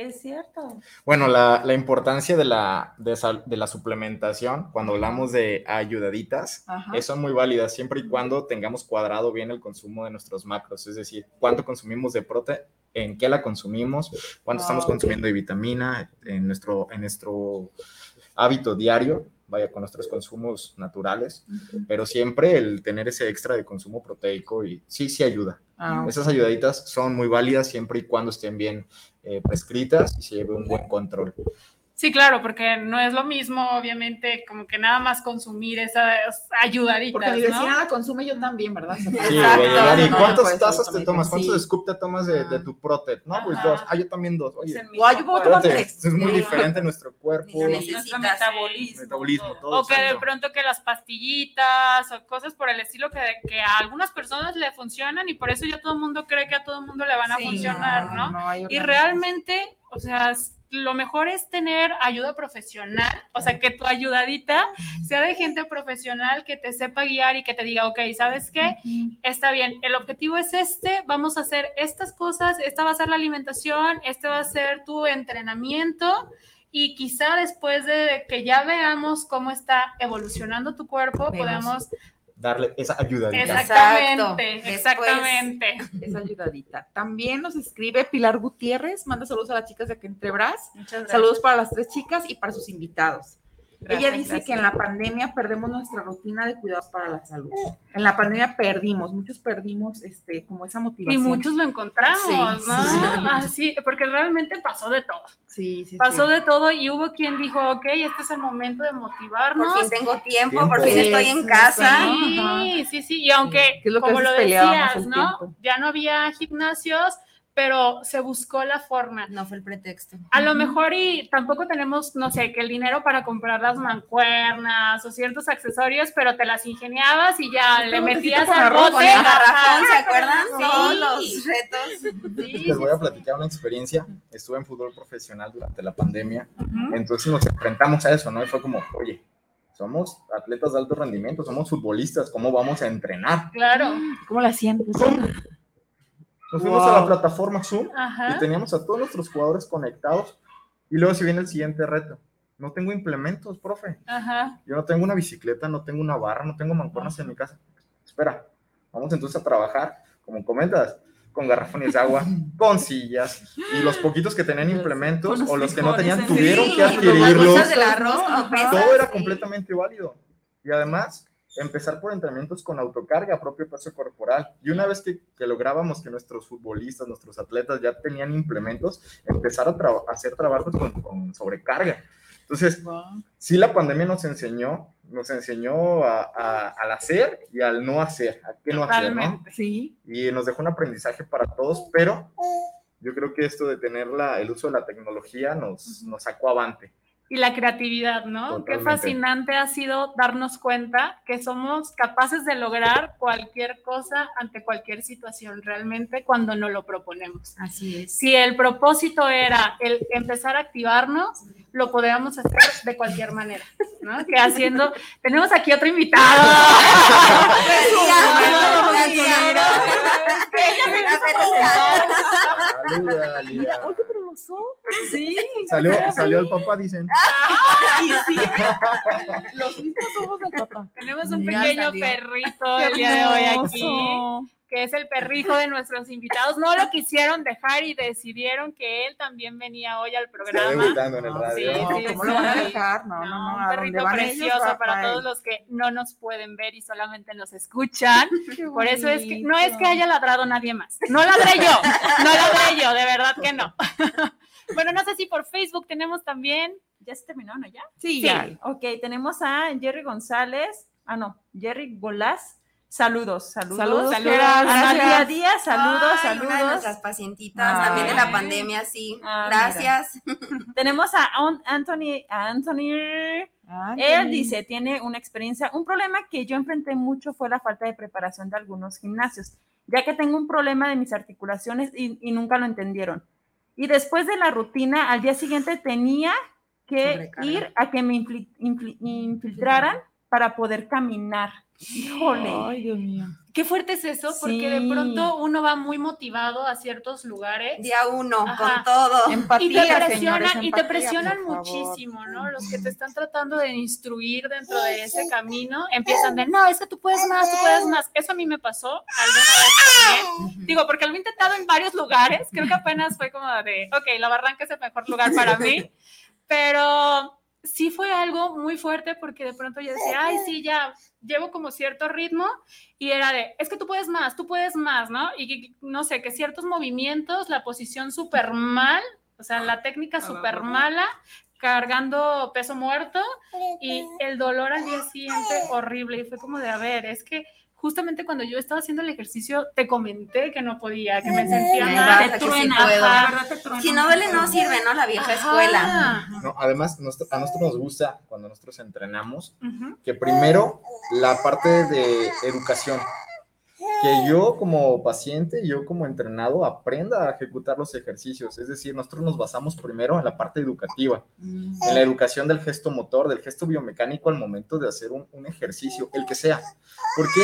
Que es cierto. Bueno, la, la importancia de la, de, sal- de la suplementación, cuando hablamos de ayudaditas, Ajá. eh, son muy válidas siempre y cuando tengamos cuadrado bien el consumo de nuestros macros, es decir, cuánto consumimos de prote, en qué la consumimos, cuánto estamos Ah, consumiendo de vitamina en nuestro, en nuestro hábito diario, vaya con nuestros consumos naturales, pero siempre el tener ese extra de consumo proteico y sí, sí ayuda. Ah. Esas ayudaditas son muy válidas siempre y cuando estén bien eh, prescritas y se lleve un buen control. Sí, claro, porque no es lo mismo, obviamente, como que nada más consumir esas ayudaditas, Porque mi ¿no? vecina la consume yo también, ¿verdad? Sí, llegar, ¿y no, cuántas pues, tazas te absolutamente, tomas? sí. ¿Cuántos scoop te tomas de, de tu protet? No, pues dos. Ah, yo también dos. Oye, O ah, yo puedo tomar tres. es muy Sí. diferente nuestro cuerpo, Nuestro metabolismo. metabolismo, todo. O que de exacto. pronto que las pastillitas o cosas por el estilo que, que a algunas personas le funcionan y por eso ya todo el mundo cree que a todo el mundo le van a Sí, funcionar, no, ¿no? no hay y realmente, o sea, lo mejor es tener ayuda profesional, o sea, que tu ayudadita sea de gente profesional que te sepa guiar y que te diga, ok, ¿sabes qué? Está bien, el objetivo es este, vamos a hacer estas cosas, esta va a ser la alimentación, este va a ser tu entrenamiento y quizá después de que ya veamos cómo está evolucionando tu cuerpo, Vemos. Darle esa ayudadita. Exactamente, exactamente. Esa ayudadita. También nos escribe Pilar Gutiérrez, manda saludos a las chicas de aquí entre Bras. Muchas gracias. Saludos para las tres chicas y para sus invitados. Gracias, Ella dice gracias. que en la pandemia perdemos nuestra rutina de cuidados para la salud. En la pandemia perdimos, muchos perdimos este, como esa Y motivación. muchos lo encontramos, Sí, ¿no? sí. Así, porque realmente pasó de todo. Sí, sí, Pasó sí. de todo y hubo quien dijo, ok, este es el momento de motivarnos. Por fin tengo tiempo, Tiempo. por fin Sí, estoy en casa. Sí, sí, sí. Y aunque, Que es lo que como lo decías, ¿no? Ya no había gimnasios, pero se buscó la forma. No fue el pretexto. A lo mejor y tampoco tenemos, no sé, que el dinero para comprar las mancuernas o ciertos accesorios, pero te las ingeniabas y ya le metías al bote. Con el garrafón, ajá. ¿se acuerdan? Sí. Todos los retos. Sí, Les voy a platicar una experiencia. Estuve en fútbol profesional durante la pandemia, entonces nos enfrentamos a eso, ¿no? Y fue como, oye, somos atletas de alto rendimiento, somos futbolistas, ¿cómo vamos a entrenar? Claro. ¿Cómo la hacían? Nos fuimos a la plataforma Zoom Ajá. y teníamos a todos nuestros jugadores conectados. Y luego si viene el siguiente reto. No tengo implementos, profe. Ajá. Yo no tengo una bicicleta, no tengo una barra, no tengo mancuernas en mi casa. Espera, vamos entonces a trabajar, como comentas, con garrafones de agua, con sillas, y los poquitos que tenían implementos los o los que no tenían en tuvieron Sí, que adquirirlos. Todo era completamente válido. Y además, empezar por entrenamientos con autocarga, propio peso corporal. Y una vez que, que lográbamos que nuestros futbolistas, nuestros atletas ya tenían implementos, empezar a, tra- hacer trabajos con, con sobrecarga. Entonces, sí la pandemia nos enseñó, nos enseñó a- a- al hacer y al no hacer, a qué no hacer, ¿no? Sí. Y nos dejó un aprendizaje para todos, pero yo creo que esto de tener la, el uso de la tecnología nos, nos sacó avante. Y la creatividad, ¿no? Qué fascinante ha sido darnos cuenta que somos capaces de lograr cualquier cosa ante cualquier situación realmente cuando no lo proponemos. Así es. Si el propósito era el empezar a activarnos, lo podíamos hacer de cualquier manera, ¿no? Que haciendo, tenemos aquí otro invitado. Saluda, Lía. Sí. Salió, salió el papá, dicen. Ay, sí. Los mismos somos del papá. Tenemos un Ya pequeño salió. perrito el día de hoy aquí. Que es el perrijo de nuestros invitados. No lo quisieron dejar y decidieron que él también venía hoy al Está programa. debutando en el Sí, radio. sí, ¿Cómo lo van a sí. dejar? No, no, no. un perrito ellos, precioso para todos los que no nos pueden ver y solamente nos escuchan. Por eso es que no es que haya ladrado nadie más. No ladré yo, no ladré yo, de verdad que no. Bueno, no sé si por Facebook tenemos también. ¿Ya se terminó, no? ¿Ya? Sí, Sí. ya. Ok, tenemos a Jerry González. Ah, no, Jerry Golás. Saludos, saludos. Saludos, saludos. Gracias. Díaz, saludos, Ay, Una de saludos. nuestras pacientitas también de la Ay. pandemia, sí. Ah, Gracias. Tenemos a An- Anthony, a Anthony. Ah, Él dice, tiene una experiencia, un problema que yo enfrenté mucho fue la falta de preparación de algunos gimnasios, ya que tengo un problema de mis articulaciones y, y nunca lo entendieron. Y después de la rutina, al día siguiente tenía que ir a que me infli- infli- infiltraran para poder caminar. Híjole. Ay, Dios mío. Qué fuerte es eso, porque de pronto uno va muy motivado a ciertos lugares. Día uno, Ajá. con todo. y Empatía, te presionan, señores, y te presionan muchísimo, ¿no? Los que te están tratando de instruir dentro de ese camino empiezan de, no, es que tú puedes más, tú puedes más. Eso a mí me pasó alguna vez también. Digo, porque lo he intentado en varios lugares, creo que apenas fue como de, ok, la barranca es el mejor lugar para mí, pero sí fue algo muy fuerte porque de pronto yo decía, ay, sí, ya llevo como cierto ritmo y era de, es que tú puedes más, tú puedes más, ¿no? Y que, no sé, que ciertos movimientos, la posición súper mal, o sea, la técnica súper mala, cargando peso muerto y el dolor al día siguiente horrible. Y fue como de, a ver, es que justamente cuando yo estaba haciendo el ejercicio te comenté que no podía, que me sentía mal. te sí te truena. Si no duele, no sirve, ¿no? La vieja escuela. Ajá. No, además, a nosotros nos gusta cuando nosotros entrenamos que primero la parte de educación, que yo como paciente, yo como entrenado aprenda a ejecutar los ejercicios. Es decir, nosotros nos basamos primero en la parte educativa, en la educación del gesto motor, del gesto biomecánico al momento de hacer un, un ejercicio, el que sea. ¿Por qué?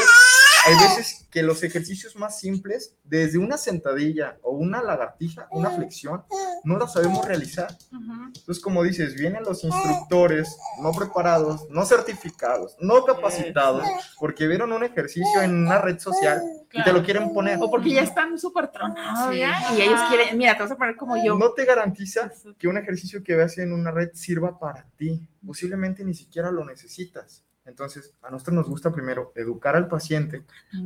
Hay veces que los ejercicios más simples, desde una sentadilla o una lagartija, una flexión, no la sabemos realizar. Entonces, como dices, vienen los instructores no preparados, no certificados, no capacitados, porque vieron un ejercicio en una red social y te lo quieren poner. O porque ya están súper tronados ¿ya? y ellos quieren, mira, te vas a poner como yo. No te garantiza que un ejercicio que veas en una red sirva para ti. Posiblemente ni siquiera lo necesitas. Entonces, a nosotros nos gusta primero educar al paciente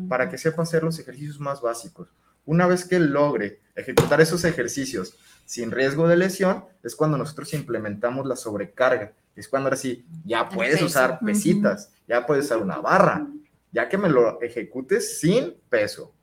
para que sepa hacer los ejercicios más básicos. Una vez que logre ejecutar esos ejercicios sin riesgo de lesión, es cuando nosotros implementamos la sobrecarga. Es cuando ahora sí, ya puedes usar pesitas, ya puedes usar una barra, ya que me lo ejecutes sin peso.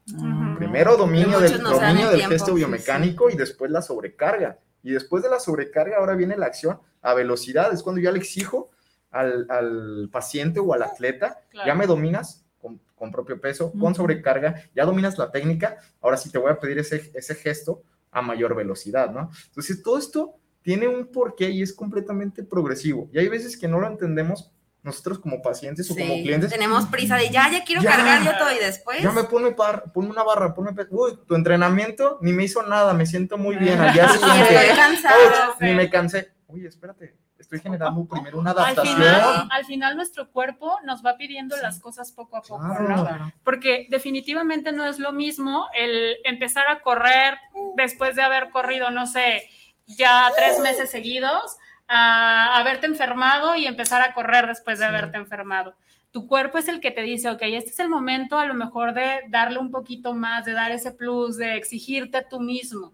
Primero dominio del, no dominio el del gesto sí, biomecánico y después la sobrecarga. Y después de la sobrecarga, ahora viene la acción a velocidad. Es cuando ya le exijo al, al paciente o al atleta, Claro. ya me dominas con, con propio peso, con sobrecarga, ya dominas la técnica, ahora sí te voy a pedir ese, ese gesto a mayor velocidad, ¿no? Entonces, todo esto tiene un porqué y es completamente progresivo. Y hay veces que no lo entendemos nosotros como pacientes o como clientes. tenemos prisa de ya, ya quiero Ya. cargar yo todo y después. Ya me ponme, par, ponme una barra, ponme... Uy, tu entrenamiento ni me hizo nada, me siento muy bien al día siguiente. Estoy cansado. Uy, ni me cansé. Oye, espérate, estoy generando primero una Al adaptación. final, al final nuestro cuerpo nos va pidiendo las cosas poco a poco, Claro. ¿no? Claro. Porque definitivamente no es lo mismo el empezar a correr después de haber corrido, no sé, ya tres meses seguidos, a haberte enfermado y empezar a correr después de haberte enfermado. Tu cuerpo es el que te dice, ok, este es el momento a lo mejor de darle un poquito más, de dar ese plus, de exigirte a tú mismo.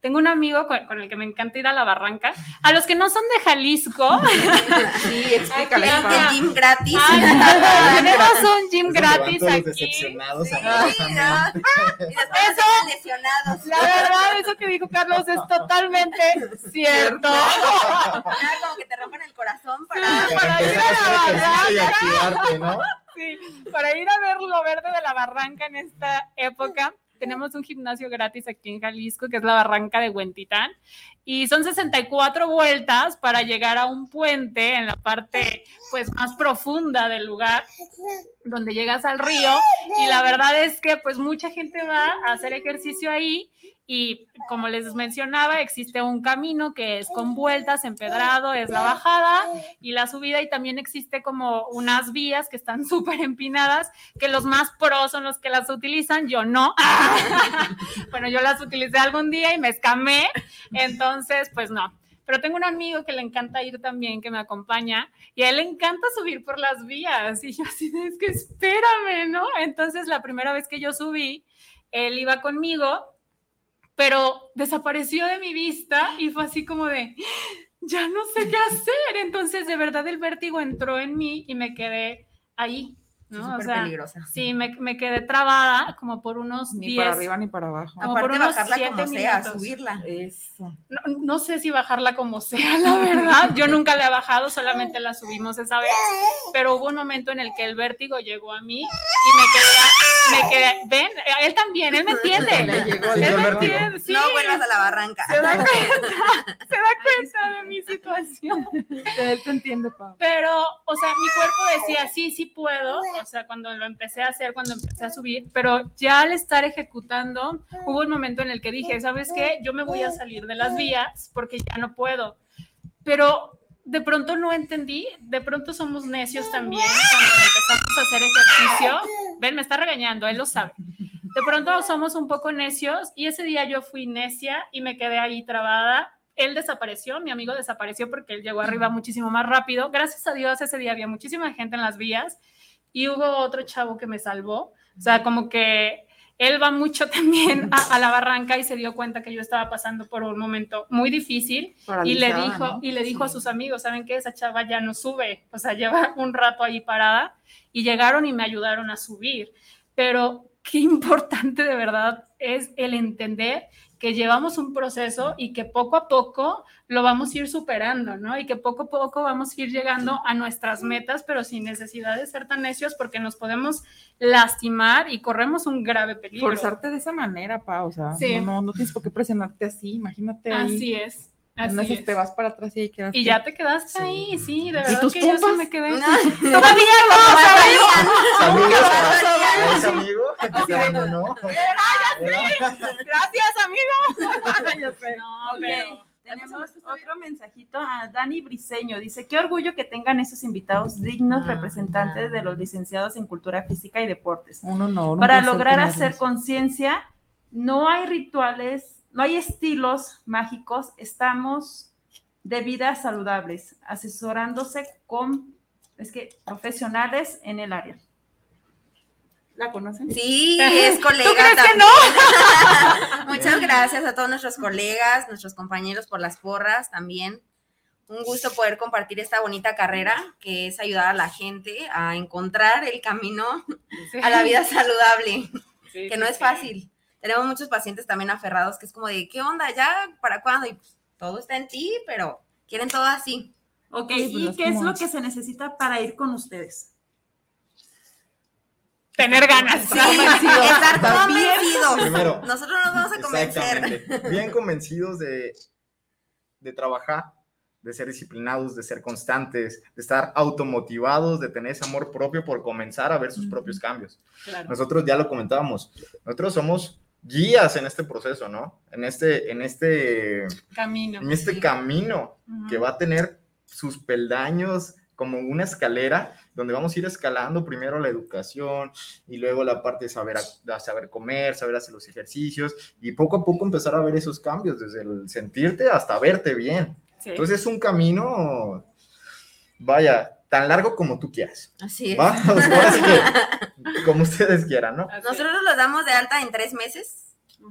Tengo un amigo con, con el que me encanta ir a la barranca. A los que no son de Jalisco. Sí, explícale. Aquí gym gratis. Ay, tenemos un gym gratis aquí. decepcionados Sí. Y después están lesionados. La verdad, eso que dijo Carlos es totalmente cierto. Ya como que te rompen el corazón para... Para ir a la barranca. activarte, ¿no? Sí, para ir a ver lo verde de la barranca en esta época. Tenemos un gimnasio gratis aquí en Jalisco, que es la barranca de Huentitán, y son 64 vueltas para llegar a un puente en la parte pues más profunda del lugar, donde llegas al río, y la verdad es que pues mucha gente va a hacer ejercicio ahí, y como les mencionaba, existe un camino que es con vueltas, empedrado, es la bajada y la subida, y también existe como unas vías que están súper empinadas, que los más pros son los que las utilizan, yo no. bueno, yo las utilicé algún día y me escamé, entonces pues no. Pero tengo un amigo que le encanta ir también, que me acompaña, y a él le encanta subir por las vías. Y yo así es que espérame, ¿no? Entonces la primera vez que yo subí, él iba conmigo, pero desapareció de mi vista y fue así como de, ya no sé qué hacer. Entonces, de verdad, el vértigo entró en mí y me quedé ahí. ¿No? súper peligrosa. Sí, me, me quedé trabada como por unos Ni 10. para arriba ni para abajo. como por Aparte unos bajarla siete como sea, subirla. Eso. No, no sé si bajarla como sea, la verdad. Yo nunca la he bajado, solamente la subimos esa vez. Pero hubo un momento en el que el vértigo llegó a mí y me quedé, me quedé, ven, él también, él me entiende. Le llegó Él me entiende, sí. No vuelvas a la barranca. Se da cuenta, se da cuenta de mi situación. Él te entiende, Pau. Pero, o sea, mi cuerpo decía, sí, sí puedo, o sea, cuando lo empecé a hacer, cuando empecé a subir, pero ya al estar ejecutando, hubo un momento en el que dije, ¿sabes qué? Yo me voy a salir de las vías porque ya no puedo. Pero de pronto no entendí, de pronto somos necios también cuando empezamos a hacer ejercicio. Ven, me está regañando, él lo sabe. De pronto somos un poco necios y ese día yo fui necia y me quedé ahí trabada. Él desapareció, mi amigo desapareció porque él llegó arriba muchísimo más rápido. Gracias a Dios ese día había muchísima gente en las vías y hubo otro chavo que me salvó. O sea, como que él va mucho también a, a la barranca y se dio cuenta que yo estaba pasando por un momento muy difícil y le dijo ¿no? y le dijo a sus amigos, ¿saben qué? Esa chava ya no sube, o sea, lleva un rato ahí parada y llegaron y me ayudaron a subir. Pero qué importante de verdad es el entender que llevamos un proceso y que poco a poco lo vamos a ir superando, ¿no? Y que poco a poco vamos a ir llegando a nuestras metas, pero sin necesidad de ser tan necios porque nos podemos lastimar y corremos un grave peligro. Forzarte de esa manera, Pau. O sea, Sí. no, no, no tienes por qué presionarte así. Imagínate. ahí. Así es. Así esas es. te vas para atrás y ahí quedas. Y ya te quedaste ahí, sí, de verdad tus que yo sí me quedé. No. Todavía no, Saludos a, a esa escuchando, ¿no? Gracias, amigo. No, pero tenemos otro mensajito a Dani Briseño. Dice, qué orgullo que tengan esos invitados dignos representantes de los licenciados en cultura física y deportes. Un honor. un Para lograr tenerlos. hacer conciencia, no hay rituales, no hay estilos mágicos, estamos de vidas saludables, asesorándose con, es que, profesionales en el área. ¿La conocen? Sí, es colega ¿Tú crees que también. Muchas gracias a todos nuestros colegas, nuestros compañeros por las porras también. Un gusto poder compartir esta bonita carrera que es ayudar a la gente a encontrar el camino a la vida saludable, Sí, que sí, no es sí. fácil. Tenemos muchos pacientes también aferrados que es como de, ¿qué onda? ¿Ya? ¿Para cuándo? Y pues, todo está en ti, pero quieren todo así. Ok, ¿y qué es lo que se necesita para ir con ustedes? Tener ganas. Sí, estar convencidos. Primero. Nosotros nos vamos a convencer. Bien convencidos de, de trabajar, de ser disciplinados, de ser constantes, de estar automotivados, de tener ese amor propio por comenzar a ver sus propios cambios. Claro. Nosotros ya lo comentábamos, nosotros somos guías en este proceso, ¿no? En este, en este, Camino. en este camino que Ujú. va a tener sus peldaños como una escalera donde vamos a ir escalando primero la educación y luego la parte de saber, a- saber comer, saber hacer los ejercicios y poco a poco empezar a ver esos cambios desde el sentirte hasta verte bien. Sí. Entonces es un camino, vaya, tan largo como tú quieras. Así es. ¿va? O sea, ahora sí que, como ustedes quieran, ¿no? Nosotros los damos de alta en tres meses.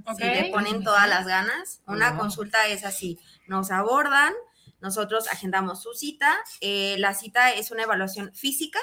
Ok. Si le ponen todas las ganas. Una consulta es así: nos abordan, nosotros agendamos su cita. eh, la cita es una evaluación física.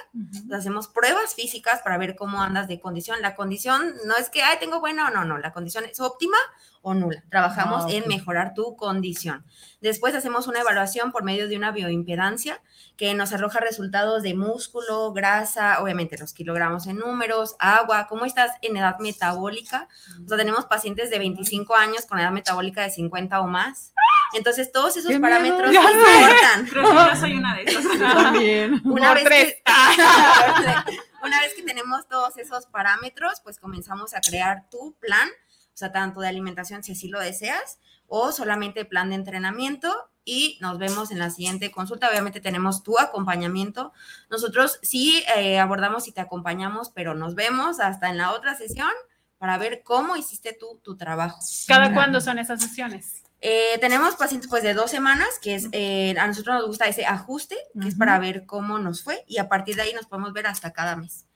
Hacemos pruebas físicas para ver cómo andas de condición. La condición no es que, ay, tengo buena o no, no. La condición es óptima o nula. Trabajamos Ah, ok. en mejorar tu condición. Después hacemos una evaluación por medio de una bioimpedancia que nos arroja resultados de músculo, grasa, obviamente los kilogramos en números, agua, cómo estás en edad metabólica. O sea, tenemos pacientes de 25 años con edad metabólica de 50 o más. Entonces, todos esos ¡Qué parámetros miedo! Importan. Creo que yo soy una de esas. También. Una Por vez, tres. que, una vez que tenemos todos esos parámetros, pues comenzamos a crear tu plan, o sea, tanto de alimentación si así lo deseas, o solamente plan de entrenamiento y nos vemos en la siguiente consulta. Obviamente tenemos tu acompañamiento. Nosotros sí eh, abordamos y te acompañamos, pero nos vemos hasta en la otra sesión para ver cómo hiciste tú tu trabajo. ¿Cada cuándo son esas sesiones? Eh, tenemos pacientes pues de dos semanas, que es, eh, a nosotros nos gusta ese ajuste, que es para ver cómo nos fue y a partir de ahí nos podemos ver hasta cada mes.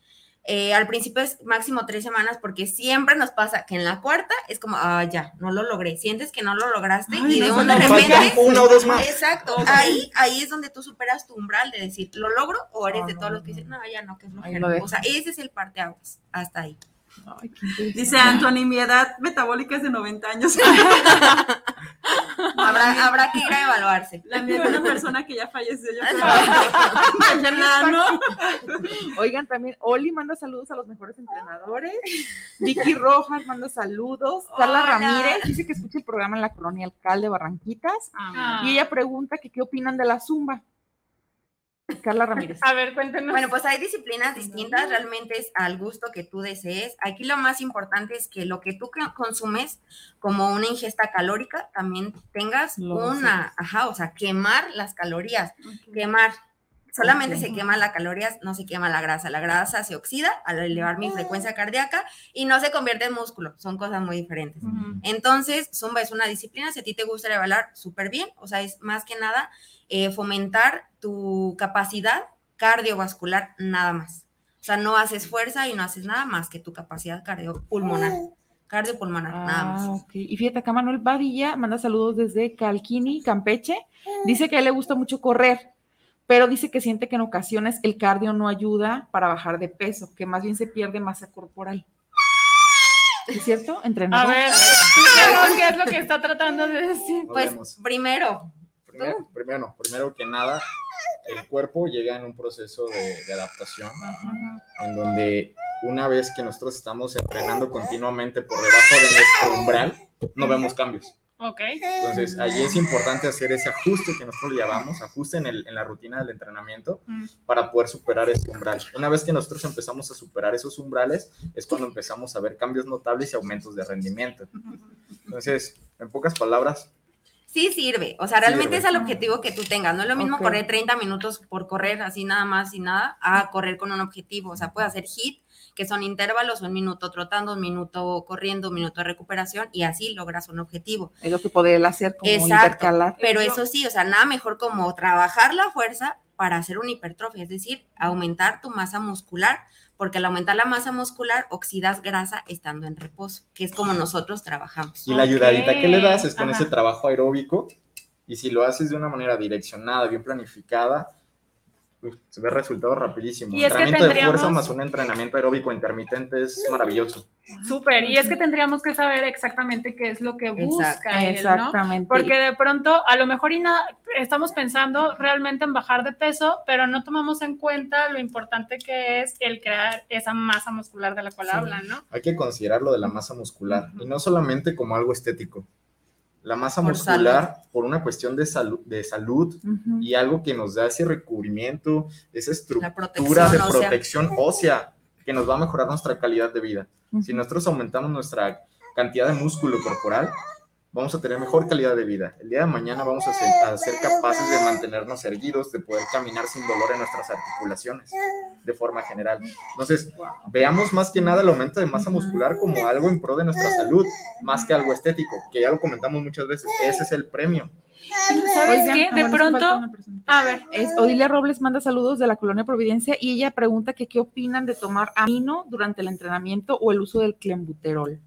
Eh, al principio es máximo tres semanas porque siempre nos pasa que en la cuarta es como, ah, ya, no lo logré. Sientes que no lo lograste Ay, y de no, de nos repente... o dos más. Exacto. Ahí, ahí es donde tú superas tu umbral de decir, ¿lo logro? O eres de no, todos los que dicen, no, ya no, que es dejo. O sea, ese es el parteaguas. Hasta ahí. Dice Anthony, mi edad metabólica es de 90 años. Habrá, habrá que ir a evaluarse. La mía es una persona que ya falleció. Yo creo. Mañana, ¿no? Oigan, también Oli manda saludos a los mejores entrenadores. Vicky Rojas manda saludos. Carla Hola. Ramírez dice que escucha el programa en la colonia Alcalde Barranquitas. Ah. Y ella pregunta que qué opinan de la zumba. Carla Ramírez. A ver, cuéntenos. Bueno, pues hay disciplinas distintas, realmente es al gusto que tú desees. Aquí lo más importante es que lo que tú co- consumes como una ingesta calórica también tengas Lo una, ajá, o sea, quemar las calorías, quemar. Solamente se quema las calorías, no se quema la grasa. La grasa se oxida al elevar mi frecuencia cardíaca y no se convierte en músculo. Son cosas muy diferentes. Entonces, Zumba es una disciplina, si a ti te gusta bailar, súper bien. O sea, es más que nada eh, fomentar tu capacidad cardiovascular nada más. O sea, no haces fuerza y no haces nada más que tu capacidad cardiopulmonar. Cardiopulmonar, nada más. Ah. Y fíjate, acá Manuel Badilla manda saludos desde Calquini, Campeche. Dice que a él le gusta mucho correr, pero dice que siente que en ocasiones el cardio no ayuda para bajar de peso, que más bien se pierde masa corporal. ¿Es cierto? A Entrenador. ver, díganos qué es lo que está tratando de decir. Pues primero, Primero, primero, que nada, el cuerpo llega en un proceso de, de adaptación, en donde una vez que nosotros estamos entrenando continuamente por debajo de nuestro umbral, no vemos cambios. Ok. Entonces, allí es importante hacer ese ajuste que nosotros llamamos, ajuste en, el, en la rutina del entrenamiento Mm. para poder superar ese umbral. Una vez que nosotros empezamos a superar esos umbrales, es cuando empezamos a ver cambios notables y aumentos de rendimiento. Entonces, en pocas palabras, Sí sirve, o sea, realmente Sirve. es el objetivo que tú tengas. No es lo mismo correr 30 minutos por correr así nada más y nada, a correr con un objetivo. O sea, puedes hacer hit, que son intervalos, un minuto trotando, un minuto corriendo, un minuto de recuperación, y así logras un objetivo. Es lo que poder hacer como Exacto, intercalar. pero eso sí, o sea, nada mejor como trabajar la fuerza para hacer una hipertrofia, es decir, aumentar tu masa muscular, porque al aumentar la masa muscular oxidas grasa estando en reposo, que es como nosotros trabajamos. y la ayudadita que le das es con Ajá. ese trabajo aeróbico, y si lo haces de una manera direccionada, bien planificada, uf, se ve resultados rapidísimo. Y es que entrenamiento de fuerza más un entrenamiento aeróbico intermitente es maravilloso. Súper, y es que tendríamos que saber exactamente qué es lo que busca él, ¿no? exactamente. Porque de pronto, a lo mejor y na- estamos pensando realmente en bajar de peso, pero no tomamos en cuenta lo importante que es el crear esa masa muscular de la cual Sí. hablan, ¿no? Hay que considerar lo de la masa muscular, y no solamente como algo estético. La masa Por muscular, por una cuestión de, salud de salud y algo que nos da ese recubrimiento, esa estructura protección de ósea. protección ósea que nos va a mejorar nuestra calidad de vida. Si nosotros aumentamos nuestra cantidad de músculo corporal, vamos a tener mejor calidad de vida. El día de mañana vamos a ser, a ser capaces de mantenernos erguidos, de poder caminar sin dolor en nuestras articulaciones, de forma general. Entonces, veamos más que nada el aumento de masa muscular como algo en pro de nuestra salud, más que algo estético, que ya lo comentamos muchas veces. Ese es el premio. ¿Sabes Oigan, qué? De pronto, a ver, Es, Odilia Robles manda saludos de la colonia Providencia y ella pregunta que qué opinan de tomar amino durante el entrenamiento o el uso del clenbuterol.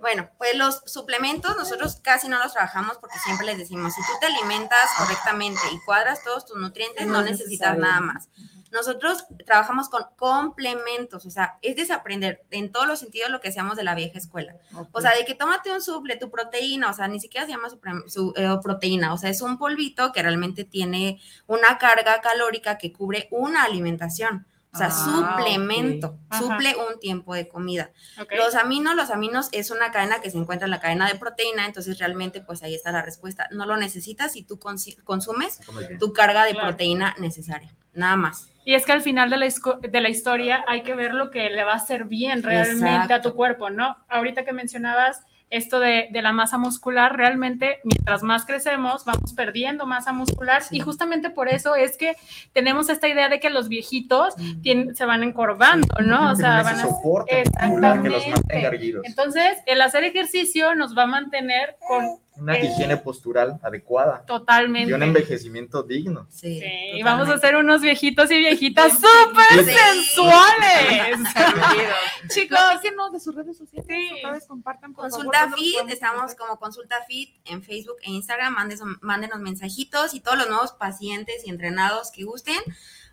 Bueno, pues los suplementos nosotros casi no los trabajamos porque siempre les decimos, si tú te alimentas correctamente y cuadras todos tus nutrientes, No no es necesitas necesario. nada más. Nosotros trabajamos con complementos, o sea, es desaprender en todos los sentidos lo que hacíamos de la vieja escuela. O sea, de que tómate un suple, tu proteína, o sea, ni siquiera se llama su, eh, proteína, o sea, es un polvito que realmente tiene una carga calórica que cubre una alimentación. O sea, Ah, suplemento, suple un tiempo de comida. Los aminos, los aminos es una cadena que se encuentra en la cadena de proteína, entonces realmente pues ahí está la respuesta. No lo necesitas si tú consumes tu carga de Claro. proteína necesaria, nada más. Y es que al final de la, de la historia hay que ver lo que le va a hacer bien realmente a tu cuerpo, ¿no? Ahorita que mencionabas esto de, de la masa muscular, realmente mientras más crecemos vamos perdiendo masa muscular. Y justamente por eso es que tenemos esta idea de que los viejitos tienen- se van encorvando, ¿no? O sea, van a... soporte muscular que los Exactamente. Entonces, el hacer ejercicio nos va a mantener con Una eh, higiene postural adecuada totalmente. y un envejecimiento digno. Sí, y vamos a ser unos viejitos y viejitas súper Sí. sensuales. Chicos, Chicos, de sus redes sociales. Otra vez compartan, por Consulta favor, Fit, ¿dónde los estamos como Consulta Fit en Facebook e Instagram, mándenos, mándenos mensajitos y todos los nuevos pacientes y entrenados que gusten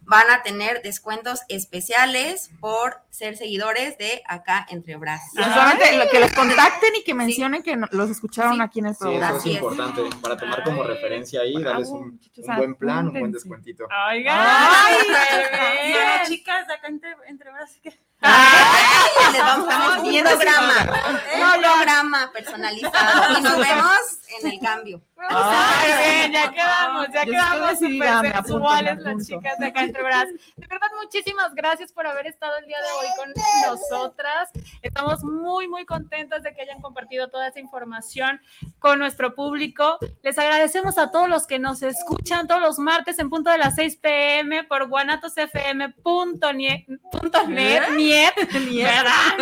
van a tener descuentos especiales por ser seguidores de acá entre brazos. Solamente lo- que los contacten y que mencionen que los escucharon aquí en el Sí, programa. Eso es importante para tomar como referencia ahí, darles un, un buen plan, un buen descuentito. Oigan, Ay, bien. las chicas de acá entre, entre brazos que Les vamos a un programa. un programa personalizado y nos vemos en el cambio. Ay, bien, ya quedamos, ya Yo quedamos súper sensuales las chicas de acá entre brazos. De verdad, muchísimas gracias por haber estado el día de hoy con nosotras. Estamos muy, muy contentas de que hayan compartido toda esa información con nuestro público. Les agradecemos a todos los que nos escuchan todos los martes en punto de las 6 pm por guanatosfm.net, punto net, niet, ¿verdad?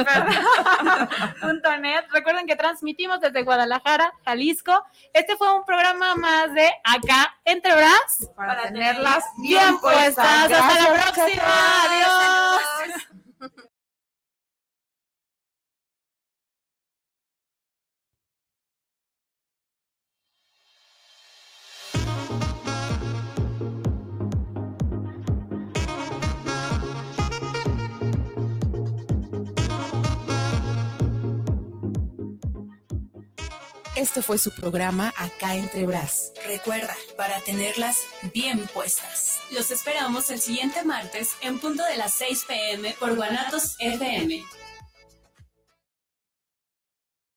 net. Recuerden que transmitimos desde Guadalajara, Jalisco. Este fue un programa más de acá entre bras Para tenerlas bien puestas. Hasta la próxima. Adiós. Este fue su programa Acá entre Bras. Recuerda, para tenerlas bien puestas. Los esperamos el siguiente martes en punto de las 6 pm por Guanatos FM.